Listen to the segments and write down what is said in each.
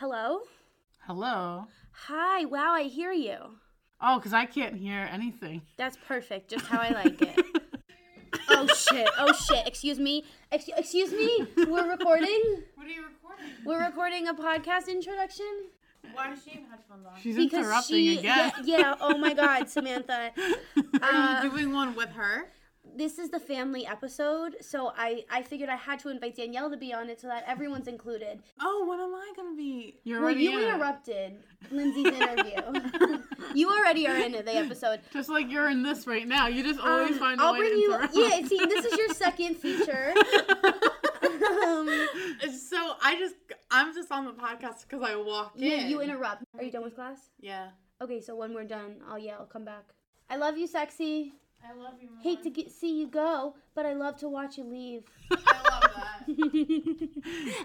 Hello? Hello. Hi, wow, I hear you. Oh, because I can't hear anything. That's perfect, just how I like it. oh shit, oh shit, excuse me. Ex- excuse me, we're recording? What are you recording? We're recording a podcast introduction? Why does she have headphones on? She's interrupting she, again. Yeah, yeah, oh my god, Samantha. Are Uh, you doing one with her? This is the family episode, so I, I figured I had to invite Danielle to be on it so that everyone's included. Oh, what am I gonna be? You're Well, already you in interrupted Lindsay's interview. you already are in the episode. Just like you're in this right now. You just always Um, find a I'll way bring to you. interrupt. Yeah, see, this is your second feature. um, So I just, I'm just on the podcast because I walked you, in. you interrupt. Are you done with class? Yeah. Okay, so when we're done, I'll yell. Come back. I love you, sexy. I love you. More. Hate to get, see you go, but I love to watch you leave. I love that.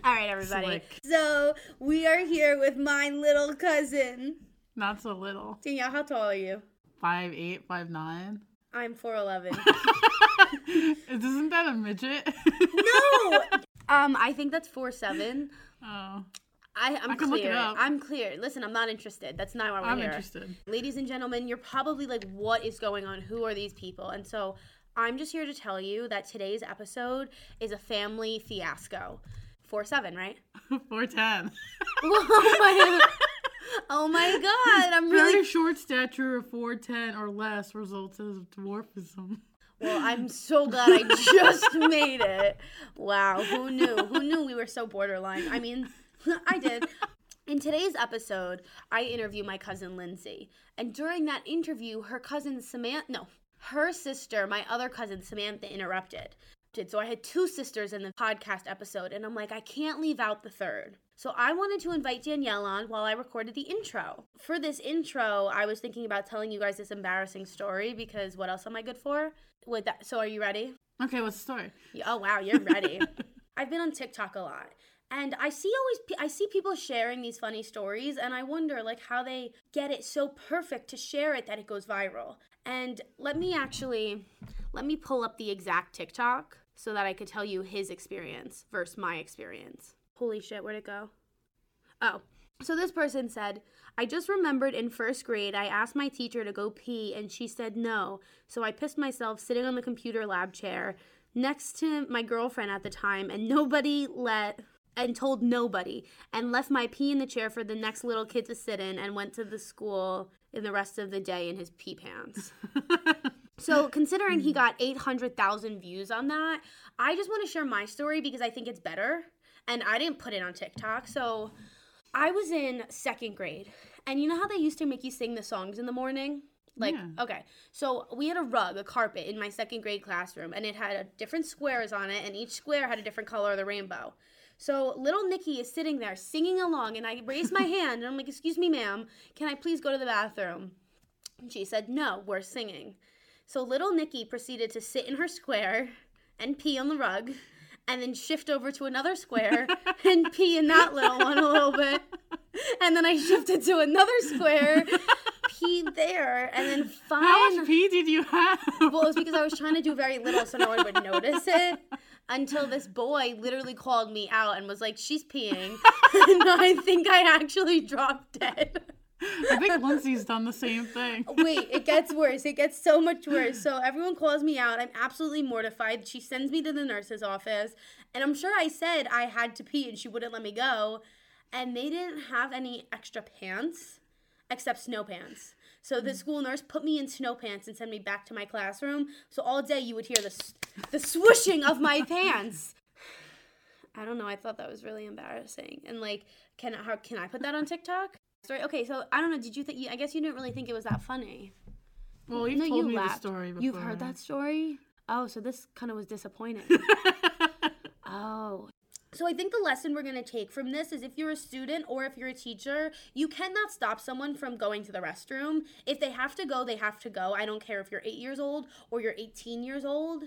All right, everybody. Slick. So we are here with my little cousin. Not so little. Danielle, how tall are you? Five eight, five nine. I'm 4'11. Isn't that a midget? no! Um, I think that's 4'7. oh, I, I'm I can look it clear. I'm clear. Listen, I'm not interested. That's not why we're I'm here. interested. Ladies and gentlemen, you're probably like, what is going on? Who are these people? And so I'm just here to tell you that today's episode is a family fiasco. 4 7, right? Four ten. oh my Oh my god, I'm Very short stature of four ten or less results as dwarfism. Well, I'm so glad I just made it. Wow, who knew? Who knew we were so borderline? I mean, I did. In today's episode, I interview my cousin Lindsay. And during that interview, her cousin Samantha, no, her sister, my other cousin Samantha, interrupted. So I had two sisters in the podcast episode, and I'm like, I can't leave out the third. So I wanted to invite Danielle on while I recorded the intro. For this intro, I was thinking about telling you guys this embarrassing story because what else am I good for? With that, so are you ready? Okay, what's the story? Oh wow, you're ready. I've been on TikTok a lot. And I see always I see people sharing these funny stories and I wonder like how they get it so perfect to share it that it goes viral. And let me actually let me pull up the exact TikTok so that I could tell you his experience versus my experience. Holy shit, where'd it go? Oh, so this person said, I just remembered in first grade, I asked my teacher to go pee and she said no. So I pissed myself sitting on the computer lab chair next to my girlfriend at the time and nobody let and told nobody and left my pee in the chair for the next little kid to sit in and went to the school in the rest of the day in his pee pants. So, considering he got 800,000 views on that, I just want to share my story because I think it's better. And I didn't put it on TikTok. So, I was in second grade. And you know how they used to make you sing the songs in the morning? Like, Yeah. okay. So, we had a rug, a carpet in my second grade classroom, and it had a different squares on it, and each square had a different color of the rainbow. So, little Nikki is sitting there singing along, and I raise my hand, and I'm like, Excuse me, ma'am, can I please go to the bathroom? And she said, No, we're singing. So little Nikki proceeded to sit in her square and pee on the rug, and then shift over to another square and pee in that little one a little bit. And then I shifted to another square, peed there, and then finally How much pee did you have? Well, it was because I was trying to do very little so no one would notice it. Until this boy literally called me out and was like, "She's peeing," and I think I actually dropped dead. I think Lindsay's done the same thing. Wait, it gets worse. It gets so much worse. So everyone calls me out. I'm absolutely mortified. She sends me to the nurse's office, and I'm sure I said I had to pee and she wouldn't let me go. And they didn't have any extra pants except snow pants. So the mm. school nurse put me in snow pants and sent me back to my classroom. So all day you would hear the the swooshing of my pants. I don't know. I thought that was really embarrassing. And like, can how can I put that on TikTok? Sorry. Okay, so I don't know. Did you think? I guess you didn't really think it was that funny. Well, you've no, told you me laughed. the story before. You've heard that story? Oh, so this kind of was disappointing. oh. So I think the lesson we're going to take from this is if you're a student or if you're a teacher, you cannot stop someone from going to the restroom. If they have to go, they have to go. I don't care if you're 8 years old or you're 18 years old.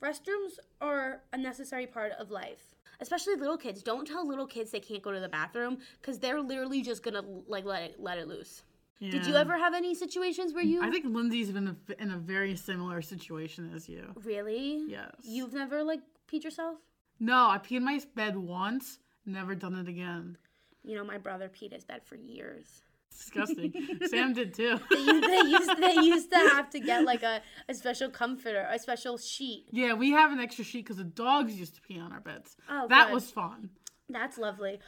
Restrooms are a necessary part of life. Especially little kids. Don't tell little kids they can't go to the bathroom cuz they're literally just going to like let it let it loose. Did you ever have any situations where you I think Lindsay's been a- in a very similar situation as you. Really? Yes. You've never like peed yourself? No, I peed in my bed once. Never done it again. You know, my brother peed his bed for years. Disgusting. Sam did too. They used, they used, they used to have to get like a, a special comforter, a special sheet. Yeah, we have an extra sheet because the dogs used to pee on our beds. Oh, that good. was fun. That's lovely.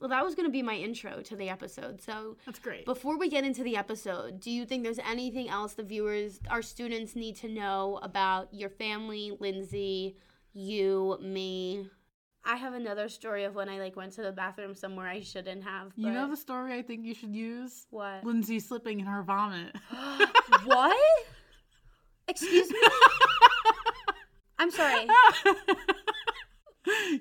Well, that was going to be my intro to the episode. So, That's great. before we get into the episode, do you think there's anything else the viewers, our students, need to know about your family, Lindsay, you, me? I have another story of when I like went to the bathroom somewhere I shouldn't have. you know the story I think you should use? what? Lindsay slipping in her vomit. what? Excuse me? I'm sorry.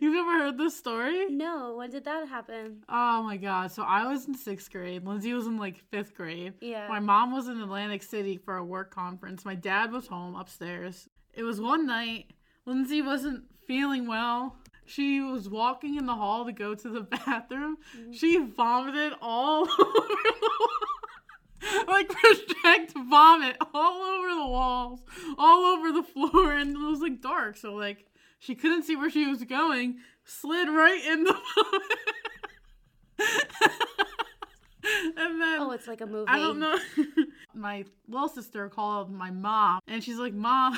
You've never heard this story? No, when did that happen? Oh my god. So I was in sixth grade. Lindsay was in like fifth grade. Yeah. My mom was in Atlantic City for a work conference. My dad was home upstairs. It was one night. Lindsay wasn't feeling well. She was walking in the hall to go to the bathroom. Mm. She vomited all over the. Like project vomit all over the walls, all over the floor, and it was like dark, so like she couldn't see where she was going. Slid right in the and then Oh, it's like a movie. I don't know. my little sister called my mom, and she's like, "Mom,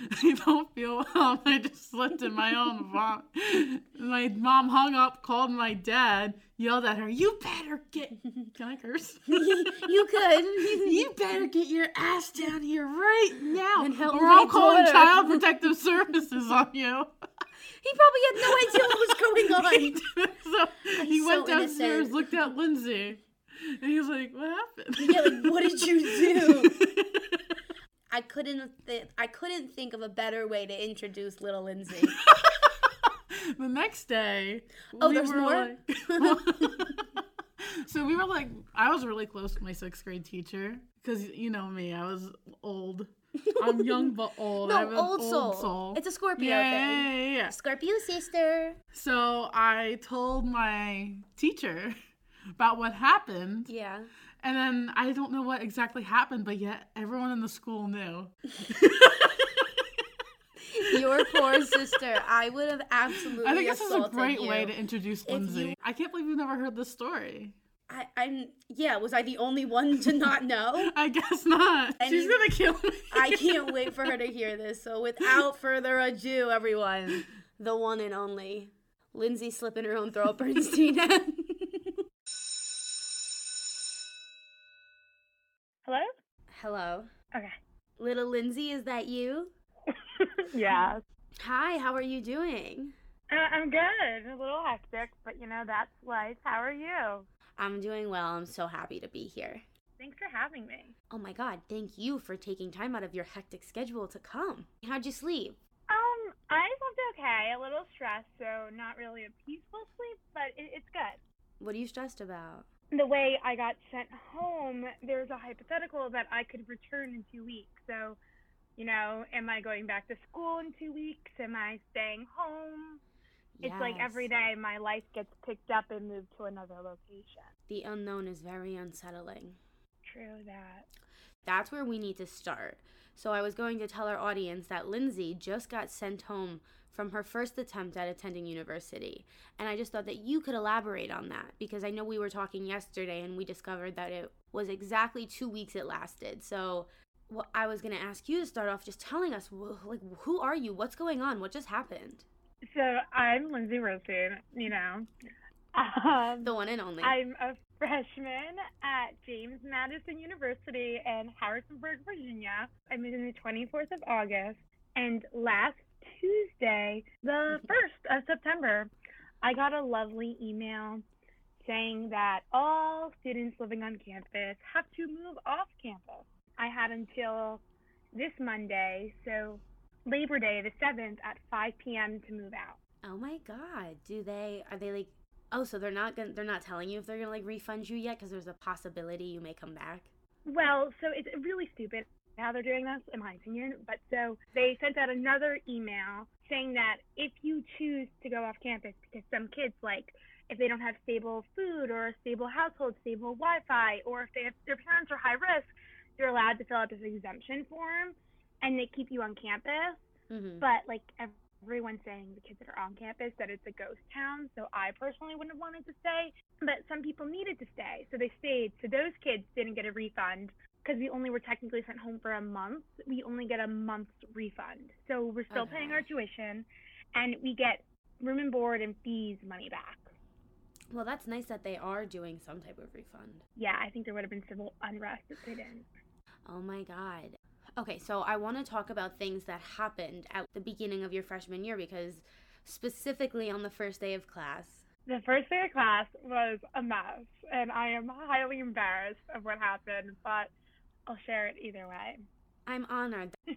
I don't feel well. I just slipped in my own vomit." My mom hung up, called my dad, yelled at her, "You better get." Can I curse? you could. you better get your ass down here right now. And help or calling daughter." Child Protective Services on you. He probably had no idea what was going on. so he He's went so downstairs, innocent. looked at Lindsay, and he was like, "What happened?" Yeah, like, what did you do? I couldn't. Th- I couldn't think of a better way to introduce little Lindsay. the next day, Oh, we there's more? like- so we were like, I was really close to my sixth grade teacher because you know me, I was old. I'm young but old. No, an old soul. It's a Scorpio yeah, thing. yeah, yeah. Scorpio sister. So I told my teacher about what happened, Yeah. And then I don't know what exactly happened, but yet everyone in the school knew. Your poor sister. I would have absolutely. I think this is a great you. way to introduce If Lindsay. you- I can't believe you've never heard this story. I, I'm. Yeah. Was I the only one to not know? I guess not. And She's you- gonna kill me. I can't wait for her to hear this. So, without further ado, everyone, the one and only Lindsay slipping her own throw at Bernstein. Hello? Hello, Okay. little Lindsay. Is that you? yeah. Hi. How are you doing? Uh, I'm good. A little hectic, but you know, that's life. How are you? I'm doing well. I'm so happy to be here. Thanks for having me. Oh my God! Thank you for taking time out of your hectic schedule to come. How'd you sleep? Um, I slept okay. A little stressed, so not really a peaceful sleep, but it, it's good. What are you stressed about? The way I got sent home, there's a hypothetical that I could return in two weeks. So, you know, am I going back to school in two weeks? Am I staying home? It's like every day my life gets picked up and moved to another location. The unknown is very unsettling. True that. That's where we need to start. So I was going to tell our audience that Lindsay just got sent home from her first attempt at attending university. And I just thought that you could elaborate on that because I know we were talking yesterday and we discovered that it was exactly 2 weeks it lasted. So what I was going to ask you to start off just telling us like who are you? What's going on? What just happened? So I'm Lindsay Rosen, you know. Um, The one and only. I'm a freshman at James Madison University in Harrisonburg, Virginia. I'm in the 24th of August. And last Tuesday, the mm-hmm. 1st of September, I got a lovely email saying that all students living on campus have to move off campus. I had until this Monday, so Labor Day, the 7th, at 5 p.m. to move out. Oh my god. Do they are they like Oh, so they're not going to they're not telling you if they're going to like refund you yet cuz there's a possibility you may come back. Well, so it's really stupid how they're doing this, in my opinion. But so they sent out another email saying that if you choose to go off campus, because some kids, like, if they don't have stable food or a stable household, stable Wi Fi, or if they have, their parents are high risk, they're allowed to fill out this exemption form and they keep you on campus. Mhm. But, like, everyone's saying the kids that are on campus that it's a ghost town. So I personally wouldn't have wanted to stay. but some people needed to stay, so they stayed. So those kids didn't get a refund because we only were technically sent home for a month. We only get a month's refund. So we're still Okay. paying our tuition, and we get room and board and fees money back. Well, that's nice that they are doing some type of refund. Yeah, I think there would have been civil unrest if they didn't. Oh my god. Okay, so I want to talk about things that happened at the beginning of your freshman year because specifically on the first day of class. The first day of class was a mess, and I am highly embarrassed of what happened, but I'll share it either way. I'm honored.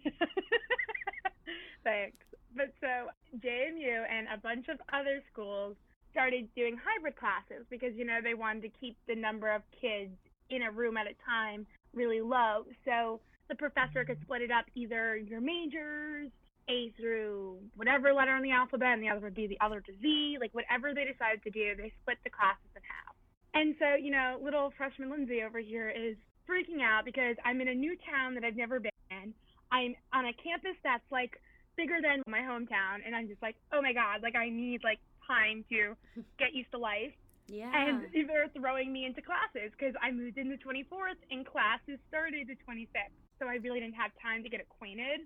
Thanks. But so JMU and a bunch of other schools started doing hybrid classes because you know they wanted to keep the number of kids in a room at a time really low. So the professor could split it up either your majors, A through whatever letter in the alphabet, and the other would be the other to Z, like whatever they decided to do, they split the classes in half. And so, you know, little freshman Lindsay over here is freaking out because I'm in a new town that I've never been in. I'm on a campus that's like bigger than my hometown and I'm just like, oh my god, like I need like time to get used to life. Yeah. And they're throwing me into classes because I moved in the 24th and classes started the 26th. So I really didn't have time to get acquainted.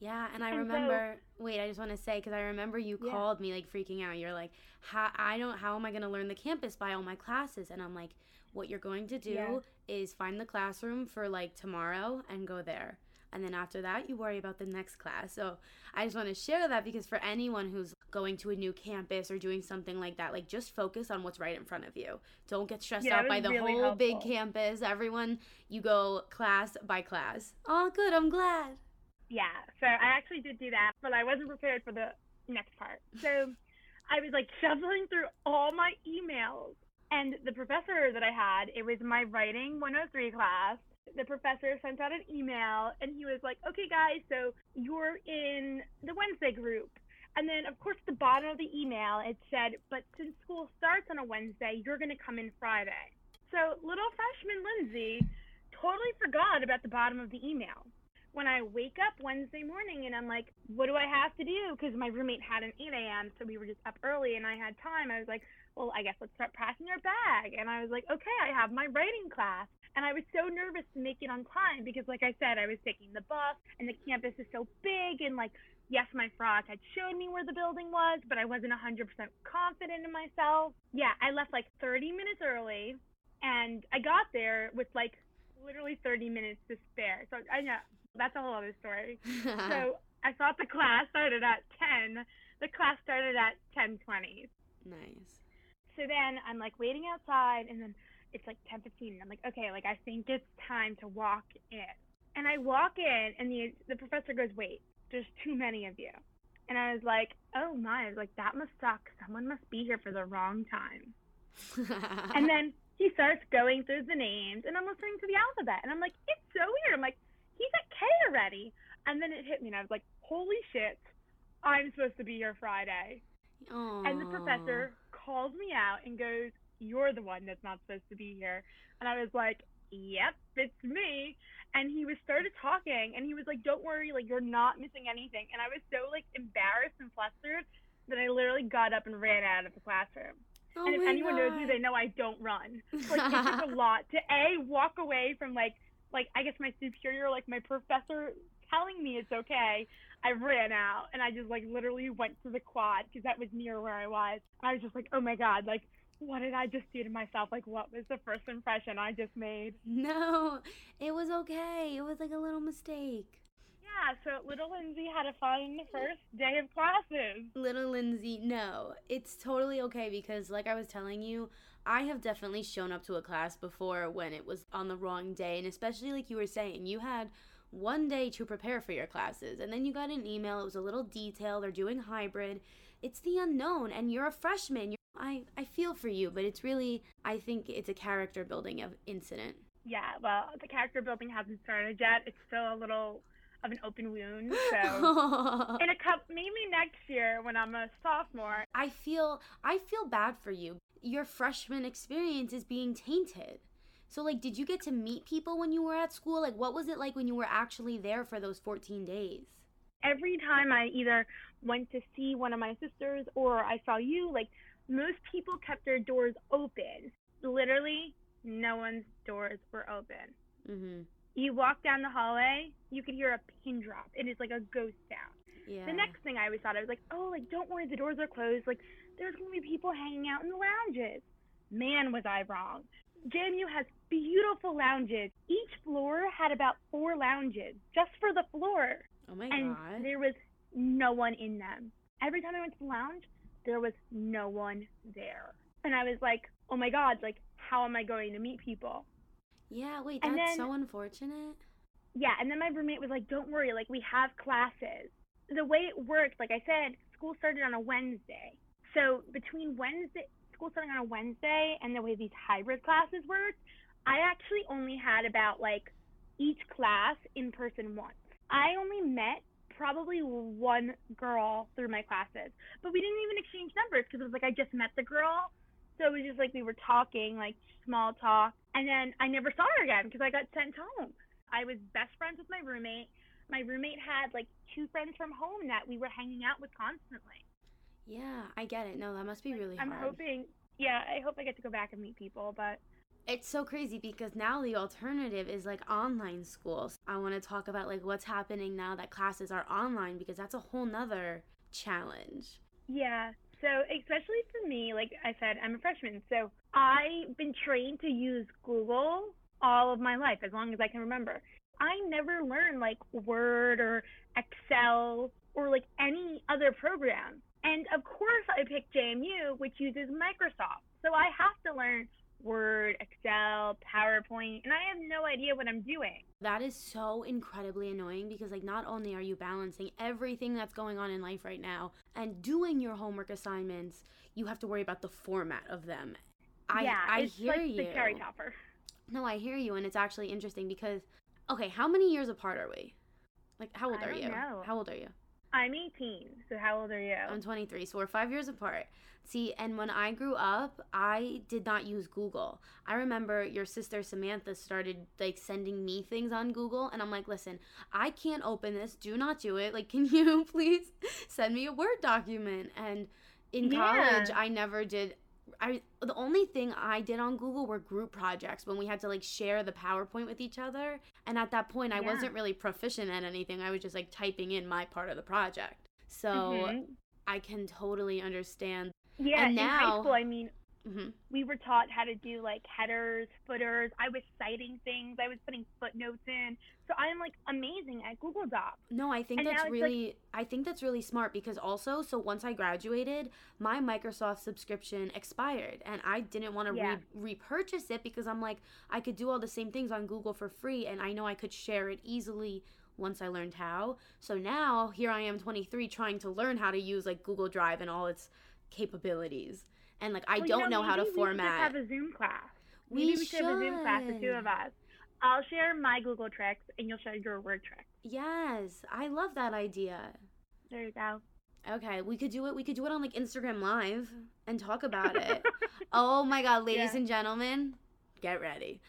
Yeah, and I And so- remember. wait, I just want to say because I remember you Yeah. called me like freaking out. You're like, "How I don't. How am I gonna learn the campus by all my classes?" And I'm like, "What you're going to do Yeah. is find the classroom for like tomorrow and go there." And then after that, you worry about the next class. So I just want to share that because for anyone who's going to a new campus or doing something like that, like just focus on what's right in front of you. Don't get stressed Yeah, out by the really whole big campus. Everyone, you go class by class. Oh, good. I'm glad. Yeah, so I actually did do that, but I wasn't prepared for the next part. So I was like shuffling through all my emails, and the professor that I had, it was my writing 103 class. The professor sent out an email, and he was like, "Okay, guys, so you're in the Wednesday group." And then, of course, at the bottom of the email, it said, "But since school starts on a Wednesday, you're going to come in Friday." So little freshman Lindsay totally forgot about the bottom of the email when I wake up Wednesday morning and I'm like, what do I have to do? Because my roommate had an 8 a.m., so we were just up early and I had time. I was like, well, I guess let's start packing our bag. And I was like, okay, I have my writing class. And I was so nervous to make it on time because, like I said, I was taking the bus and the campus is so big. And, like, yes, my frog had showed me where the building was, but I wasn't 100% confident in myself. Yeah, I left like 30 minutes early and I got there with like literally 30 minutes to spare. So I know that's a whole other story. so I thought the class started at 10. The class started at 10:20. nice. So then I'm like waiting outside, and then it's like 10:15, and I'm like, okay, like I think it's time to walk in. And I walk in, and the the professor goes, wait, there's too many of you. And I was like, oh my, I was like that must suck. Someone must be here for the wrong time. And then he starts going through the names, and I'm listening to the alphabet, and I'm like, it's so weird. I'm like, he's at K already. And then it hit me, and I was like, holy shit, I'm supposed to be here Friday. And the professor calls me out and goes, you're the one that's not supposed to be here. And I was like, yep, it's me. And he was started talking, and he was like, don't worry, like you're not missing anything. And I was so like embarrassed and flustered that I literally got up and ran out of the classroom Oh and if anyone knows me, they know I don't run. Like it took a lot to a walk away from like like I guess my superior, like my professor telling me it's okay. I ran out and I just like literally went to the quad because that was near where I was. I was just like, oh my god, like what did I just do to myself? Like what was the first impression I just made? No, it was okay. It was like a little mistake. Yeah, so little Lindsay had a fun first day of classes. Little Lindsay, no, it's totally okay because, like I was telling you, I have definitely shown up to a class before when it was on the wrong day. And especially, like you were saying, you had one day to prepare for your classes, and then you got an email. It was a little detailed. They're doing hybrid. It's the unknown, and you're a freshman. You're, I, I feel for you, but it's really, I think it's a character building of incident. Yeah, well, the character building hasn't started yet. It's still a little of an open wound, so in a cup maybe next year when I'm a sophomore. I feel I feel bad for you. Your freshman experience is being tainted. So like did you get to meet people when you were at school? Like what was it like when you were actually there for those 14 days? Every time I either went to see one of my sisters or I saw you, like most people kept their doors open. Literally, no one's doors were open. Mhm. You walk down the hallway, you could hear a pin drop. It is like a ghost sound. Yeah. The next thing I always thought, I was like, oh, like, don't worry, the doors are closed. Like, there's going to be people hanging out in the lounges. Man, was I wrong. JMU has beautiful lounges. Each floor had about four lounges just for the floor. oh my and god. there was no one in them. Every time I went to the lounge, there was no one there. And I was like, oh my God, like, how am I going to meet people? Yeah, wait, that's then- so unfortunate. Yeah, and then my roommate was like, don't worry, like, we have classes. The way it worked, like I said, school started on a Wednesday. So between Wednesday, school starting on a Wednesday and the way these hybrid classes worked, I actually only had about like each class in person once. I only met probably one girl through my classes, but we didn't even exchange numbers because it was like I just met the girl. So it was just like we were talking, like small talk. And then I never saw her again because I got sent home. I was best friends with my roommate. My roommate had like two friends from home that we were hanging out with constantly. Yeah, I get it. No, that must be really hard. I'm hard. hoping, yeah, I hope I get to go back and meet people, but It's so crazy because now the alternative is like online schools. I want to talk about like what's happening now that classes are online because that's a whole nother challenge. yeah. So especially for me, like I said, I'm a freshman, so I've been trained to use Google all of my life, as long as I can remember. I never learned like Word or Excel or like any other program. And of course, I picked JMU, which uses Microsoft. So I have to learn Word, Excel, PowerPoint, and I have no idea what I'm doing. That is so incredibly annoying because like not only are you balancing everything that's going on in life right now and doing your homework assignments, you have to worry about the format of them. I yeah, I it's hear like you. the cherry topper. No, I hear you and it's actually interesting because okay, how many years apart are we? Like how old I are don't you? know. How old are you? I'm 18, so how old are you? I'm 23, so we're five years apart. See, and when I grew up, I did not use Google. I remember your sister Samantha started like sending me things on Google, and I'm like, listen, I can't open this. Do not do it. Like, can you please send me a Word document? And in college, Yeah. I never did. I the only thing I did on Google were group projects when we had to like share the PowerPoint with each other. And at that point, I Yeah. wasn't really proficient at anything. I was just like typing in my part of the project. So Mhm. I can totally understand. Yeah, and in high school, I mean, hmm we were taught how to do like headers, footers. I was citing things. I was putting footnotes in. So I'm like amazing at Google Docs. No, I think And that's it's, like- really I think that's really smart because also so once I graduated, my Microsoft subscription expired and I didn't want to Yeah. re- repurchase it because I'm like I could do all the same things on Google for free and I know I could share it easily once I learned how. So now here I am 23 trying to learn how to use like Google Drive and all its capabilities. And like I Well, don't know, how to maybe we should have a Zoom class. We Maybe we should have a Zoom class, the two of us. I'll share my Google tricks, and you'll share your word tricks. yes, I love that idea. There you go. Okay, we could do it. We could do it on like Instagram Live and talk about it. oh my god, ladies Yeah. and gentlemen, get ready.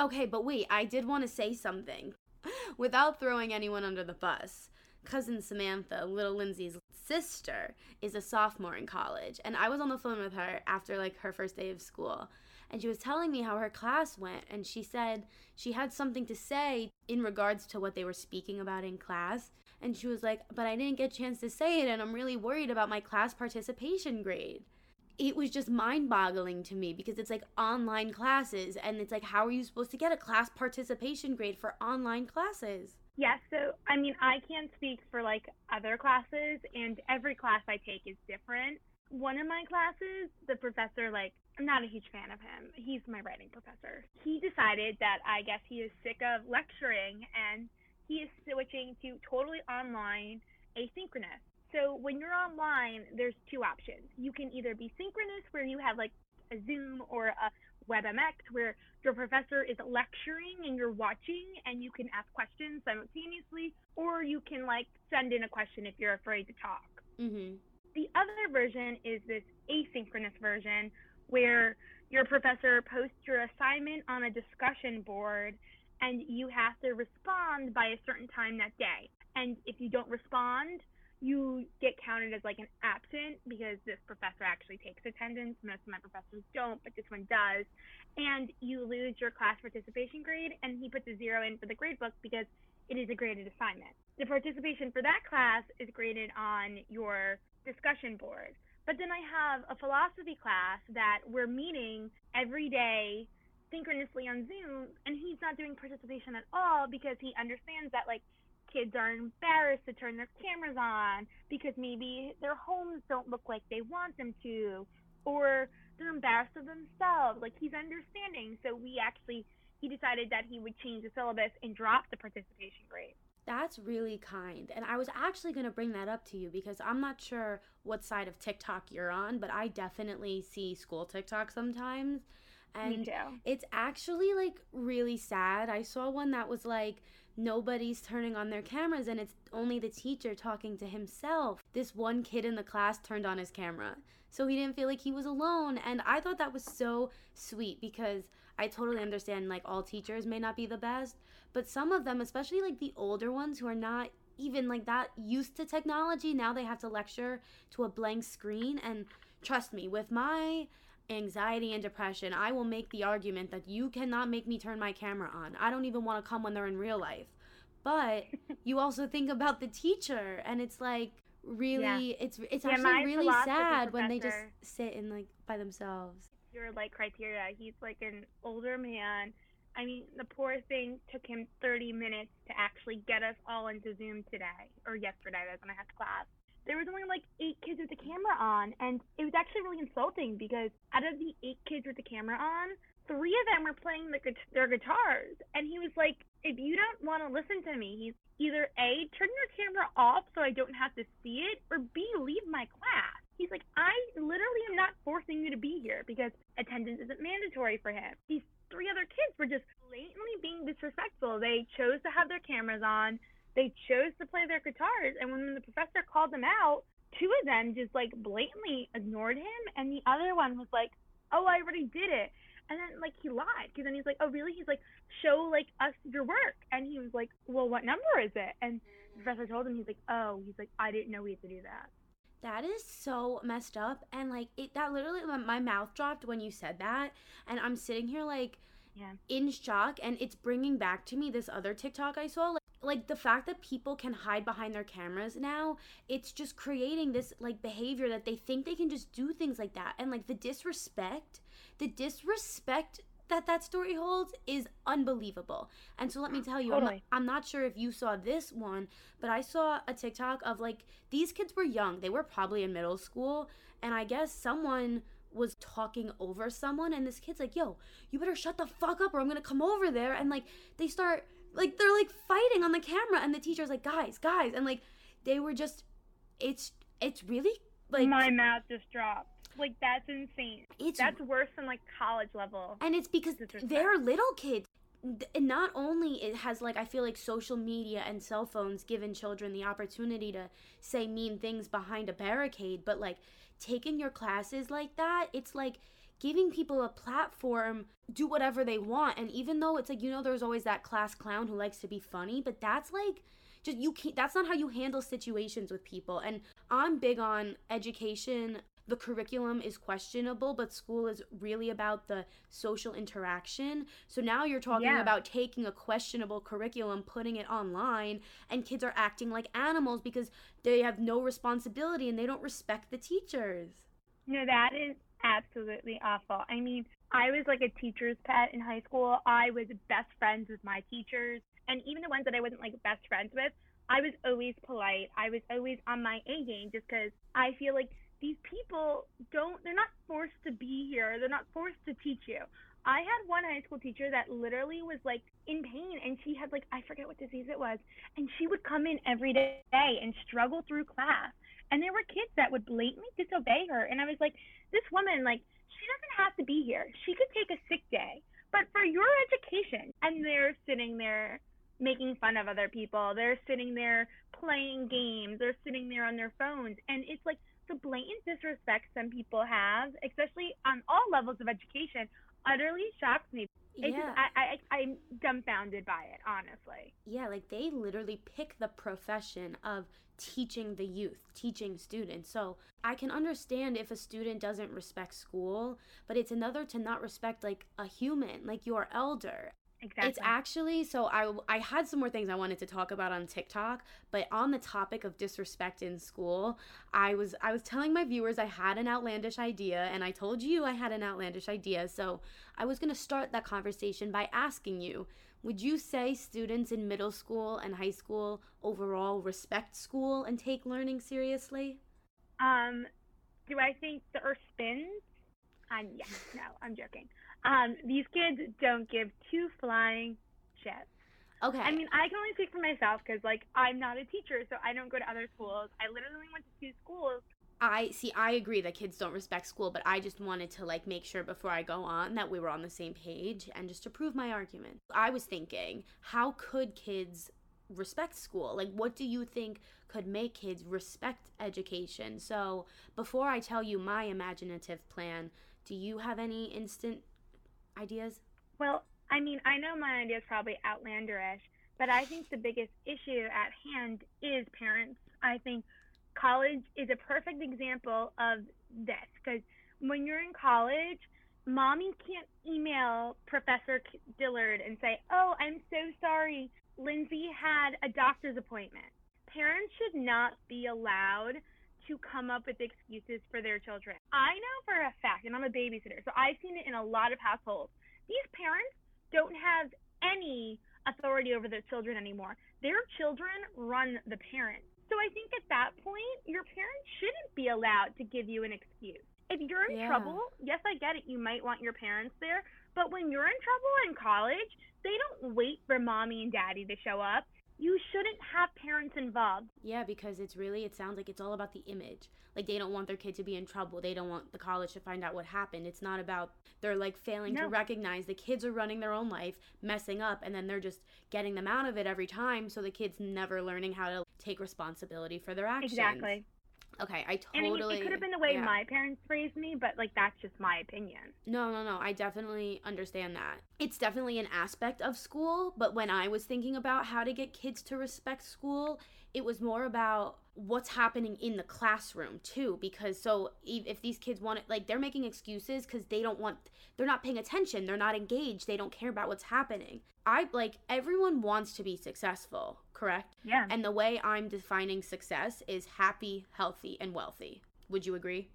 Okay, but wait, I did want to say something without throwing anyone under the bus. Cousin Samantha, little Lindsay's sister, is a sophomore in college, and I was on the phone with her after like her first day of school. And she was telling me how her class went, and she said she had something to say in regards to what they were speaking about in class. And she was like, But I didn't get a chance to say it, and I'm really worried about my class participation grade. It was just mind boggling to me because it's like online classes, and it's like, how are you supposed to get a class participation grade for online classes? Yeah, so I mean, I can't speak for like other classes, and every class I take is different. One of my classes, the professor, like, I'm not a huge fan of him. He's my writing professor. He decided that I guess he is sick of lecturing and he is switching to totally online asynchronous. So when you're online, there's two options. You can either be synchronous, where you have like a Zoom or a WebEx, where your professor is lecturing and you're watching and you can ask questions simultaneously, or you can like send in a question if you're afraid to talk. Mm-hmm. The other version is this asynchronous version where your professor posts your assignment on a discussion board and you have to respond by a certain time that day. And if you don't respond, you get counted as like an absent because this professor actually takes attendance. Most of my professors don't, but this one does. And you lose your class participation grade, and he puts a zero in for the grade book because it is a graded assignment. The participation for that class is graded on your discussion board. But then I have a philosophy class that we're meeting every day synchronously on Zoom, and he's not doing participation at all because he understands that like kids are embarrassed to turn their cameras on because maybe their homes don't look like they want them to, or they're embarrassed of themselves. Like he's understanding, so we actually he decided that he would change the syllabus and drop the participation grade. That's really kind. And I was actually going to bring that up to you because I'm not sure what side of TikTok you're on, but I definitely see school TikTok sometimes. And Me too. it's actually like really sad. I saw one that was like nobody's turning on their cameras and it's only the teacher talking to himself. This one kid in the class turned on his camera. So he didn't feel like he was alone and I thought that was so sweet because I totally understand like all teachers may not be the best, but some of them, especially like the older ones who are not even like that used to technology, now they have to lecture to a blank screen and trust me, with my anxiety and depression, I will make the argument that you cannot make me turn my camera on. I don't even want to come when they're in real life. But you also think about the teacher and it's like really Yeah. it's it's Yeah, actually really sad when they just sit in like by themselves. Your like criteria. He's like an older man. I mean, the poor thing took him 30 minutes to actually get us all into Zoom today or yesterday. That's when I had class. There was only like eight kids with the camera on, and it was actually really insulting because out of the eight kids with the camera on, three of them were playing the, their guitars, and he was like, "If you don't want to listen to me, he's either a turn your camera off so I don't have to see it, or b leave my class." He's like, "I literally am not forcing you to be here because attendance isn't mandatory for him." These three other kids were just blatantly being disrespectful. They chose to have their cameras on. They chose to play their guitars, and when the professor called them out, two of them just like blatantly ignored him, and the other one was like, "Oh, I already did it." And then like he lied because then he's like, "Oh, really?" He's like, "Show like us your work," and he was like, "Well, what number is it?" And the professor told him, he's like, "Oh," he's like, "I didn't know we had to do that." That is so messed up and like it that literally my, my mouth dropped when you said that and I'm sitting here like Yeah. in shock and it's bringing back to me this other TikTok I saw like, the fact that people can hide behind their cameras now it's just creating this like behavior that they think they can just do things like that. And like the disrespect the disrespect that that story holds is unbelievable. And so let me tell you I'm, not, I'm not sure if you saw this one but i saw a tiktok of like these kids were young. They were probably in middle school. And i guess someone was talking over someone and this kid's like yo you better shut the fuck up or i'm gonna come over there. And like they start like they're like fighting on the camera and the teacher's like guys guys and like they were just it's it's really like my mouth just dropped. Like that's insane. it's That's worse than like college level. and it's because they're little kids and not only it has like i feel like social media and cell phones given children the opportunity to say mean things behind a barricade but like taking your classes like that it's like giving people a platform do whatever they want. And even though it's like you know there's always that class clown who likes to be funny but that's like just you can't that's not how you handle situations with people. And i'm big on education. The curriculum is questionable but school is really about the social interaction. So now you're talking Yeah. about taking a questionable curriculum putting it online and kids are acting like animals because they have no responsibility and they don't respect the teachers. No, that is absolutely awful. I mean, I was like a teacher's pet in high school. I was best friends with my teachers, and even the ones that I wasn't like best friends with, I was always polite. I was always on my A game just because I feel like these people don't, they're not forced to be here. They're not forced to teach you. I had one high school teacher that literally was like in pain and she had like, I forget what disease it was. And she would come in every day and struggle through class. And there were kids that would blatantly disobey her. And I was like, this woman, like, she doesn't have to be here. She could take a sick day. But for your education, and they're sitting there making fun of other people. They're sitting there playing games. They're sitting there on their phones. And it's like the blatant disrespect some people have, especially on all levels of education, utterly shocks me. It's yeah. just, I, I, I'm dumbfounded by it, honestly. Yeah, like they literally pick the profession of teaching the youth, teaching students. So I can understand if a student doesn't respect school, but it's another to not respect like a human, like your elder. Exactly. It's actually so I I had some more things I wanted to talk about on TikTok, but on the topic of disrespect in school, I was I was telling my viewers I had an outlandish idea and I told you I had an outlandish idea. So, I was going to start that conversation by asking you, would you say students in middle school and high school overall respect school and take learning seriously? Um, do I think the Earth spins? Um, yeah, no, I'm joking. Um, these kids don't give two flying shits. Okay. I mean, I can only speak for myself because, like, I'm not a teacher, so I don't go to other schools. I literally went to two schools. I see I agree that kids don't respect school, but I just wanted to like make sure before I go on that we were on the same page and just to prove my argument. I was thinking, how could kids respect school? Like what do you think could make kids respect education? So, before I tell you my imaginative plan, do you have any instant ideas? Well, I mean, I know my idea is probably outlanderish, but I think the biggest issue at hand is parents. I think college is a perfect example of this because when you're in college, mommy can't email Professor Dillard and say, Oh, I'm so sorry. Lindsay had a doctor's appointment. Parents should not be allowed to come up with excuses for their children. I know for a fact, and I'm a babysitter, so I've seen it in a lot of households. These parents don't have any authority over their children anymore. Their children run the parents. So I think at that point, your parents shouldn't be allowed to give you an excuse. If you're in Yeah. trouble, yes, I get it. You might want your parents there. But when you're in trouble in college, they don't wait for mommy and daddy to show up. You shouldn't have parents involved. Yeah, because it's really, it sounds like it's all about the image. Like they don't want their kid to be in trouble. They don't want the college to find out what happened. It's not about they're like failing to recognize the kids are running their own life, messing up, and then they're just getting them out of it every time. So the kid's never learning how to take responsibility for their actions. Exactly. Okay, I And I mean, totally. it could have been the way yeah. my parents raised me, but like that's just my opinion. No, no, no. I definitely understand that. It's definitely an aspect of school, but when I was thinking about how to get kids to respect school, it was more about what's happening in the classroom too because so if, if these kids want it like they're making excuses cuz they don't want they're not paying attention, they're not engaged, they don't care about what's happening. I like everyone wants to be successful, correct? Yeah. And the way I'm defining success is happy, healthy, and wealthy. Would you agree?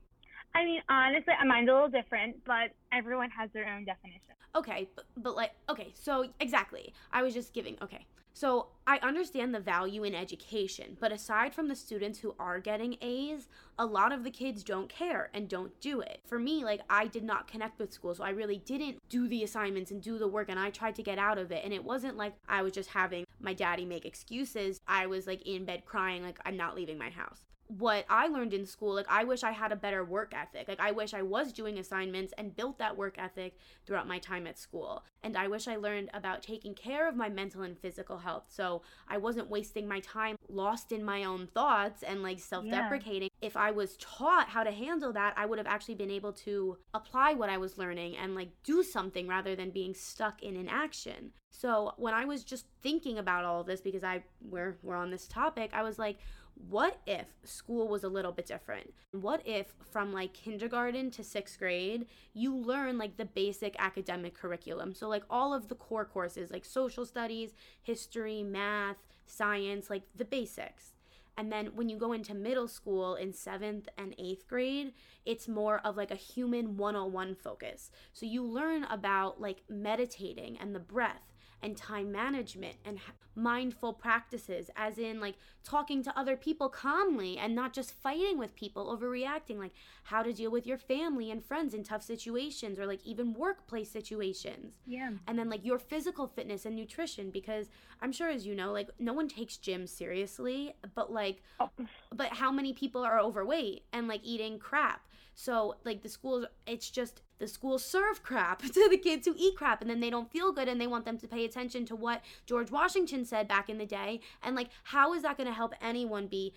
I mean, honestly, mine's a little different, but everyone has their own definition. Okay, but, but like, okay, so exactly. I was just giving, okay. So I understand the value in education, but aside from the students who are getting A's, a lot of the kids don't care and don't do it. For me, like, I did not connect with school, so I really didn't do the assignments and do the work, and I tried to get out of it. And it wasn't like I was just having my daddy make excuses. I was like in bed crying, like, I'm not leaving my house what I learned in school, like I wish I had a better work ethic. Like I wish I was doing assignments and built that work ethic throughout my time at school. And I wish I learned about taking care of my mental and physical health. So I wasn't wasting my time lost in my own thoughts and like self-deprecating. If I was taught how to handle that, I would have actually been able to apply what I was learning and like do something rather than being stuck in inaction. So when I was just thinking about all of this because I we're we're on this topic, I was like what if school was a little bit different? What if from like kindergarten to sixth grade, you learn like the basic academic curriculum? So, like all of the core courses, like social studies, history, math, science, like the basics. And then when you go into middle school in seventh and eighth grade, it's more of like a human 101 focus. So you learn about like meditating and the breath and time management and mindful practices, as in like talking to other people calmly and not just fighting with people, overreacting, like how to deal with your family and friends in tough situations or like even workplace situations Yeah. and then like your physical fitness and nutrition because i'm sure as you know like no one takes gym seriously but like Oh. but how many people are overweight and like eating crap so like the schools it's just the schools serve crap to the kids who eat crap and then they don't feel good and they want them to pay attention to what george washington said back in the day and like how is that going to help anyone be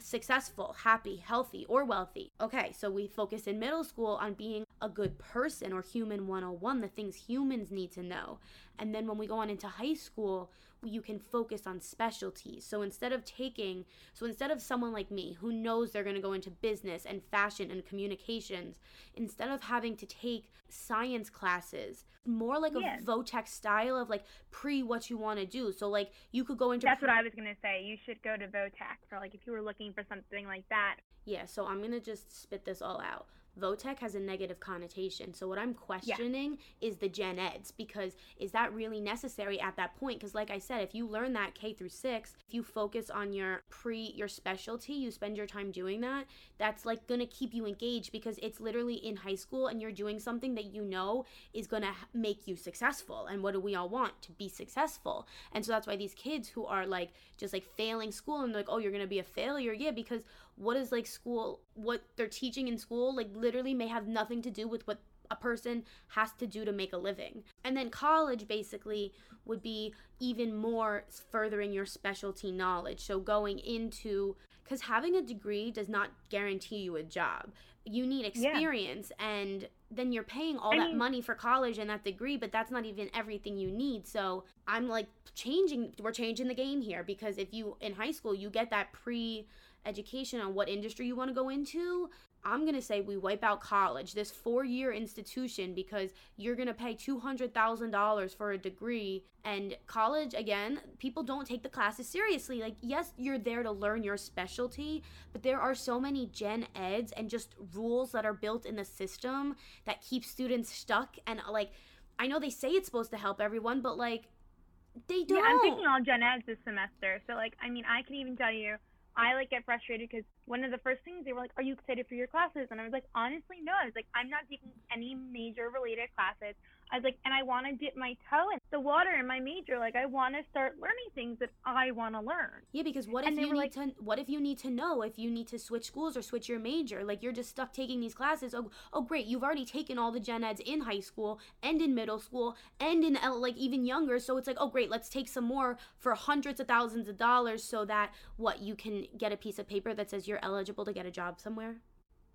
successful, happy, healthy, or wealthy. Okay, so we focus in middle school on being a good person or human 101, the things humans need to know. And then when we go on into high school, you can focus on specialties. So instead of taking, so instead of someone like me who knows they're going to go into business and fashion and communications, instead of having to take science classes, more like Yes. a Votech style of like pre what you want to do. So like you could go into That's what I was gonna say. You should go to Votech for like if you were looking for something like that. Yeah, so I'm gonna just spit this all out. Votech has a negative connotation. So what I'm questioning is the gen eds because is that really necessary at that point? Because like I said, if you learn that K through six, if you focus on your pre your specialty, you spend your time doing that, that's like gonna keep you engaged because it's literally in high school and you're doing something that you know is gonna make you successful. And what do we all want? To be successful. And so that's why these kids who are like just like failing school and like, oh, you're gonna be a failure. Yeah, because what is like school what they're teaching in school like literally may have nothing to do with what a person has to do to make a living. And then college basically would be even more furthering your specialty knowledge. So going into because having a degree does not guarantee you a job. You need Yeah. experience and then you're paying all I that mean- money for college and that degree but that's not even everything you need. So i'm like changing we're changing the game here because if you in high school you get that pre education on what industry you want to go into i'm going to say we wipe out college this four year institution because you're going to pay $200000 for a degree. And college again people don't take the classes seriously. Like yes you're there to learn your specialty but there are so many gen eds and just rules that are built in the system that keep students stuck. And like i know they say it's supposed to help everyone but like they don't Yeah, I'm taking all gen eds this semester. So like, I mean, I can even tell you, I like get frustrated because one of the first things they were like, "Are you excited for your classes?" And I was like, honestly, no. I was like, I'm not taking any major related classes. I was like, and I want to dip my toe in the water in my major. Like, I want to start learning things that I want to learn. Yeah, because what if And you need like- to what if you need to know if you need to switch schools or switch your major? Like you're just stuck taking these classes. Oh, oh great, you've already taken all the gen eds in high school and in middle school and in like even younger. So it's like, oh great, let's take some more for hundreds of thousands of dollars so that what you can get a piece of paper that says you're eligible to get a job somewhere.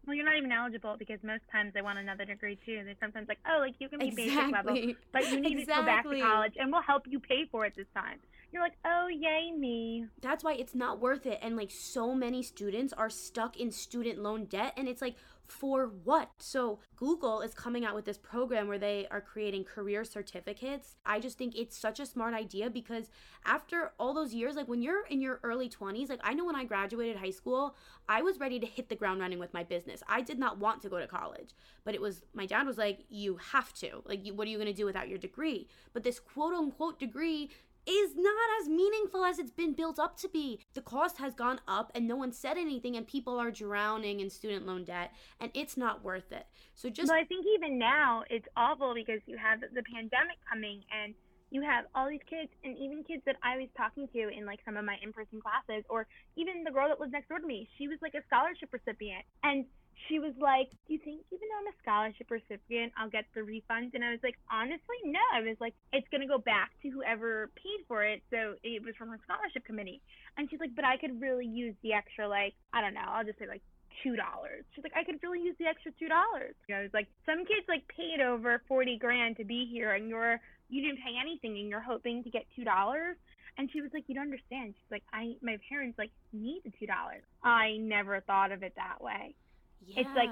Well, you're not even eligible because most times they want another degree too. They're sometimes like, oh, like you can be basic level, but you need to go back to college, and we'll help you pay for it this time. You're like, oh, yay me. That's why it's not worth it. And like so many students are stuck in student loan debt. And it's like, for what? So Google is coming out with this program where they are creating career certificates. I just think it's such a smart idea because after all those years, like when you're in your early 20s, like I know when I graduated high school, I was ready to hit the ground running with my business. I did not want to go to college, but it was my dad was like, you have to. Like, what are you going to do without your degree? But this quote unquote degree is not as meaningful as it's been built up to be. The cost has gone up and no one said anything and people are drowning in student loan debt and it's not worth it. So just But I think even now it's awful because you have the pandemic coming and you have all these kids and even kids that I was talking to in like some of my in-person classes or even the girl that lives next door to me. She was like a scholarship recipient and she was like, "Do you think even though I'm a scholarship recipient, I'll get the refund?" And I was like, "Honestly, no." I was like, "It's going to go back to whoever paid for it, so it was from her scholarship committee." And she's like, "But I could really use the extra like, I don't know, I'll just say like two dollars. She's like, I could really use the extra two dollars. you I was like, some kids like paid over forty grand to be here, and you're you didn't pay anything, and you're hoping to get two dollars. And she was like, you don't understand. She's like, I my parents like need the two dollars. I never thought of it that way. Yeah. it's like-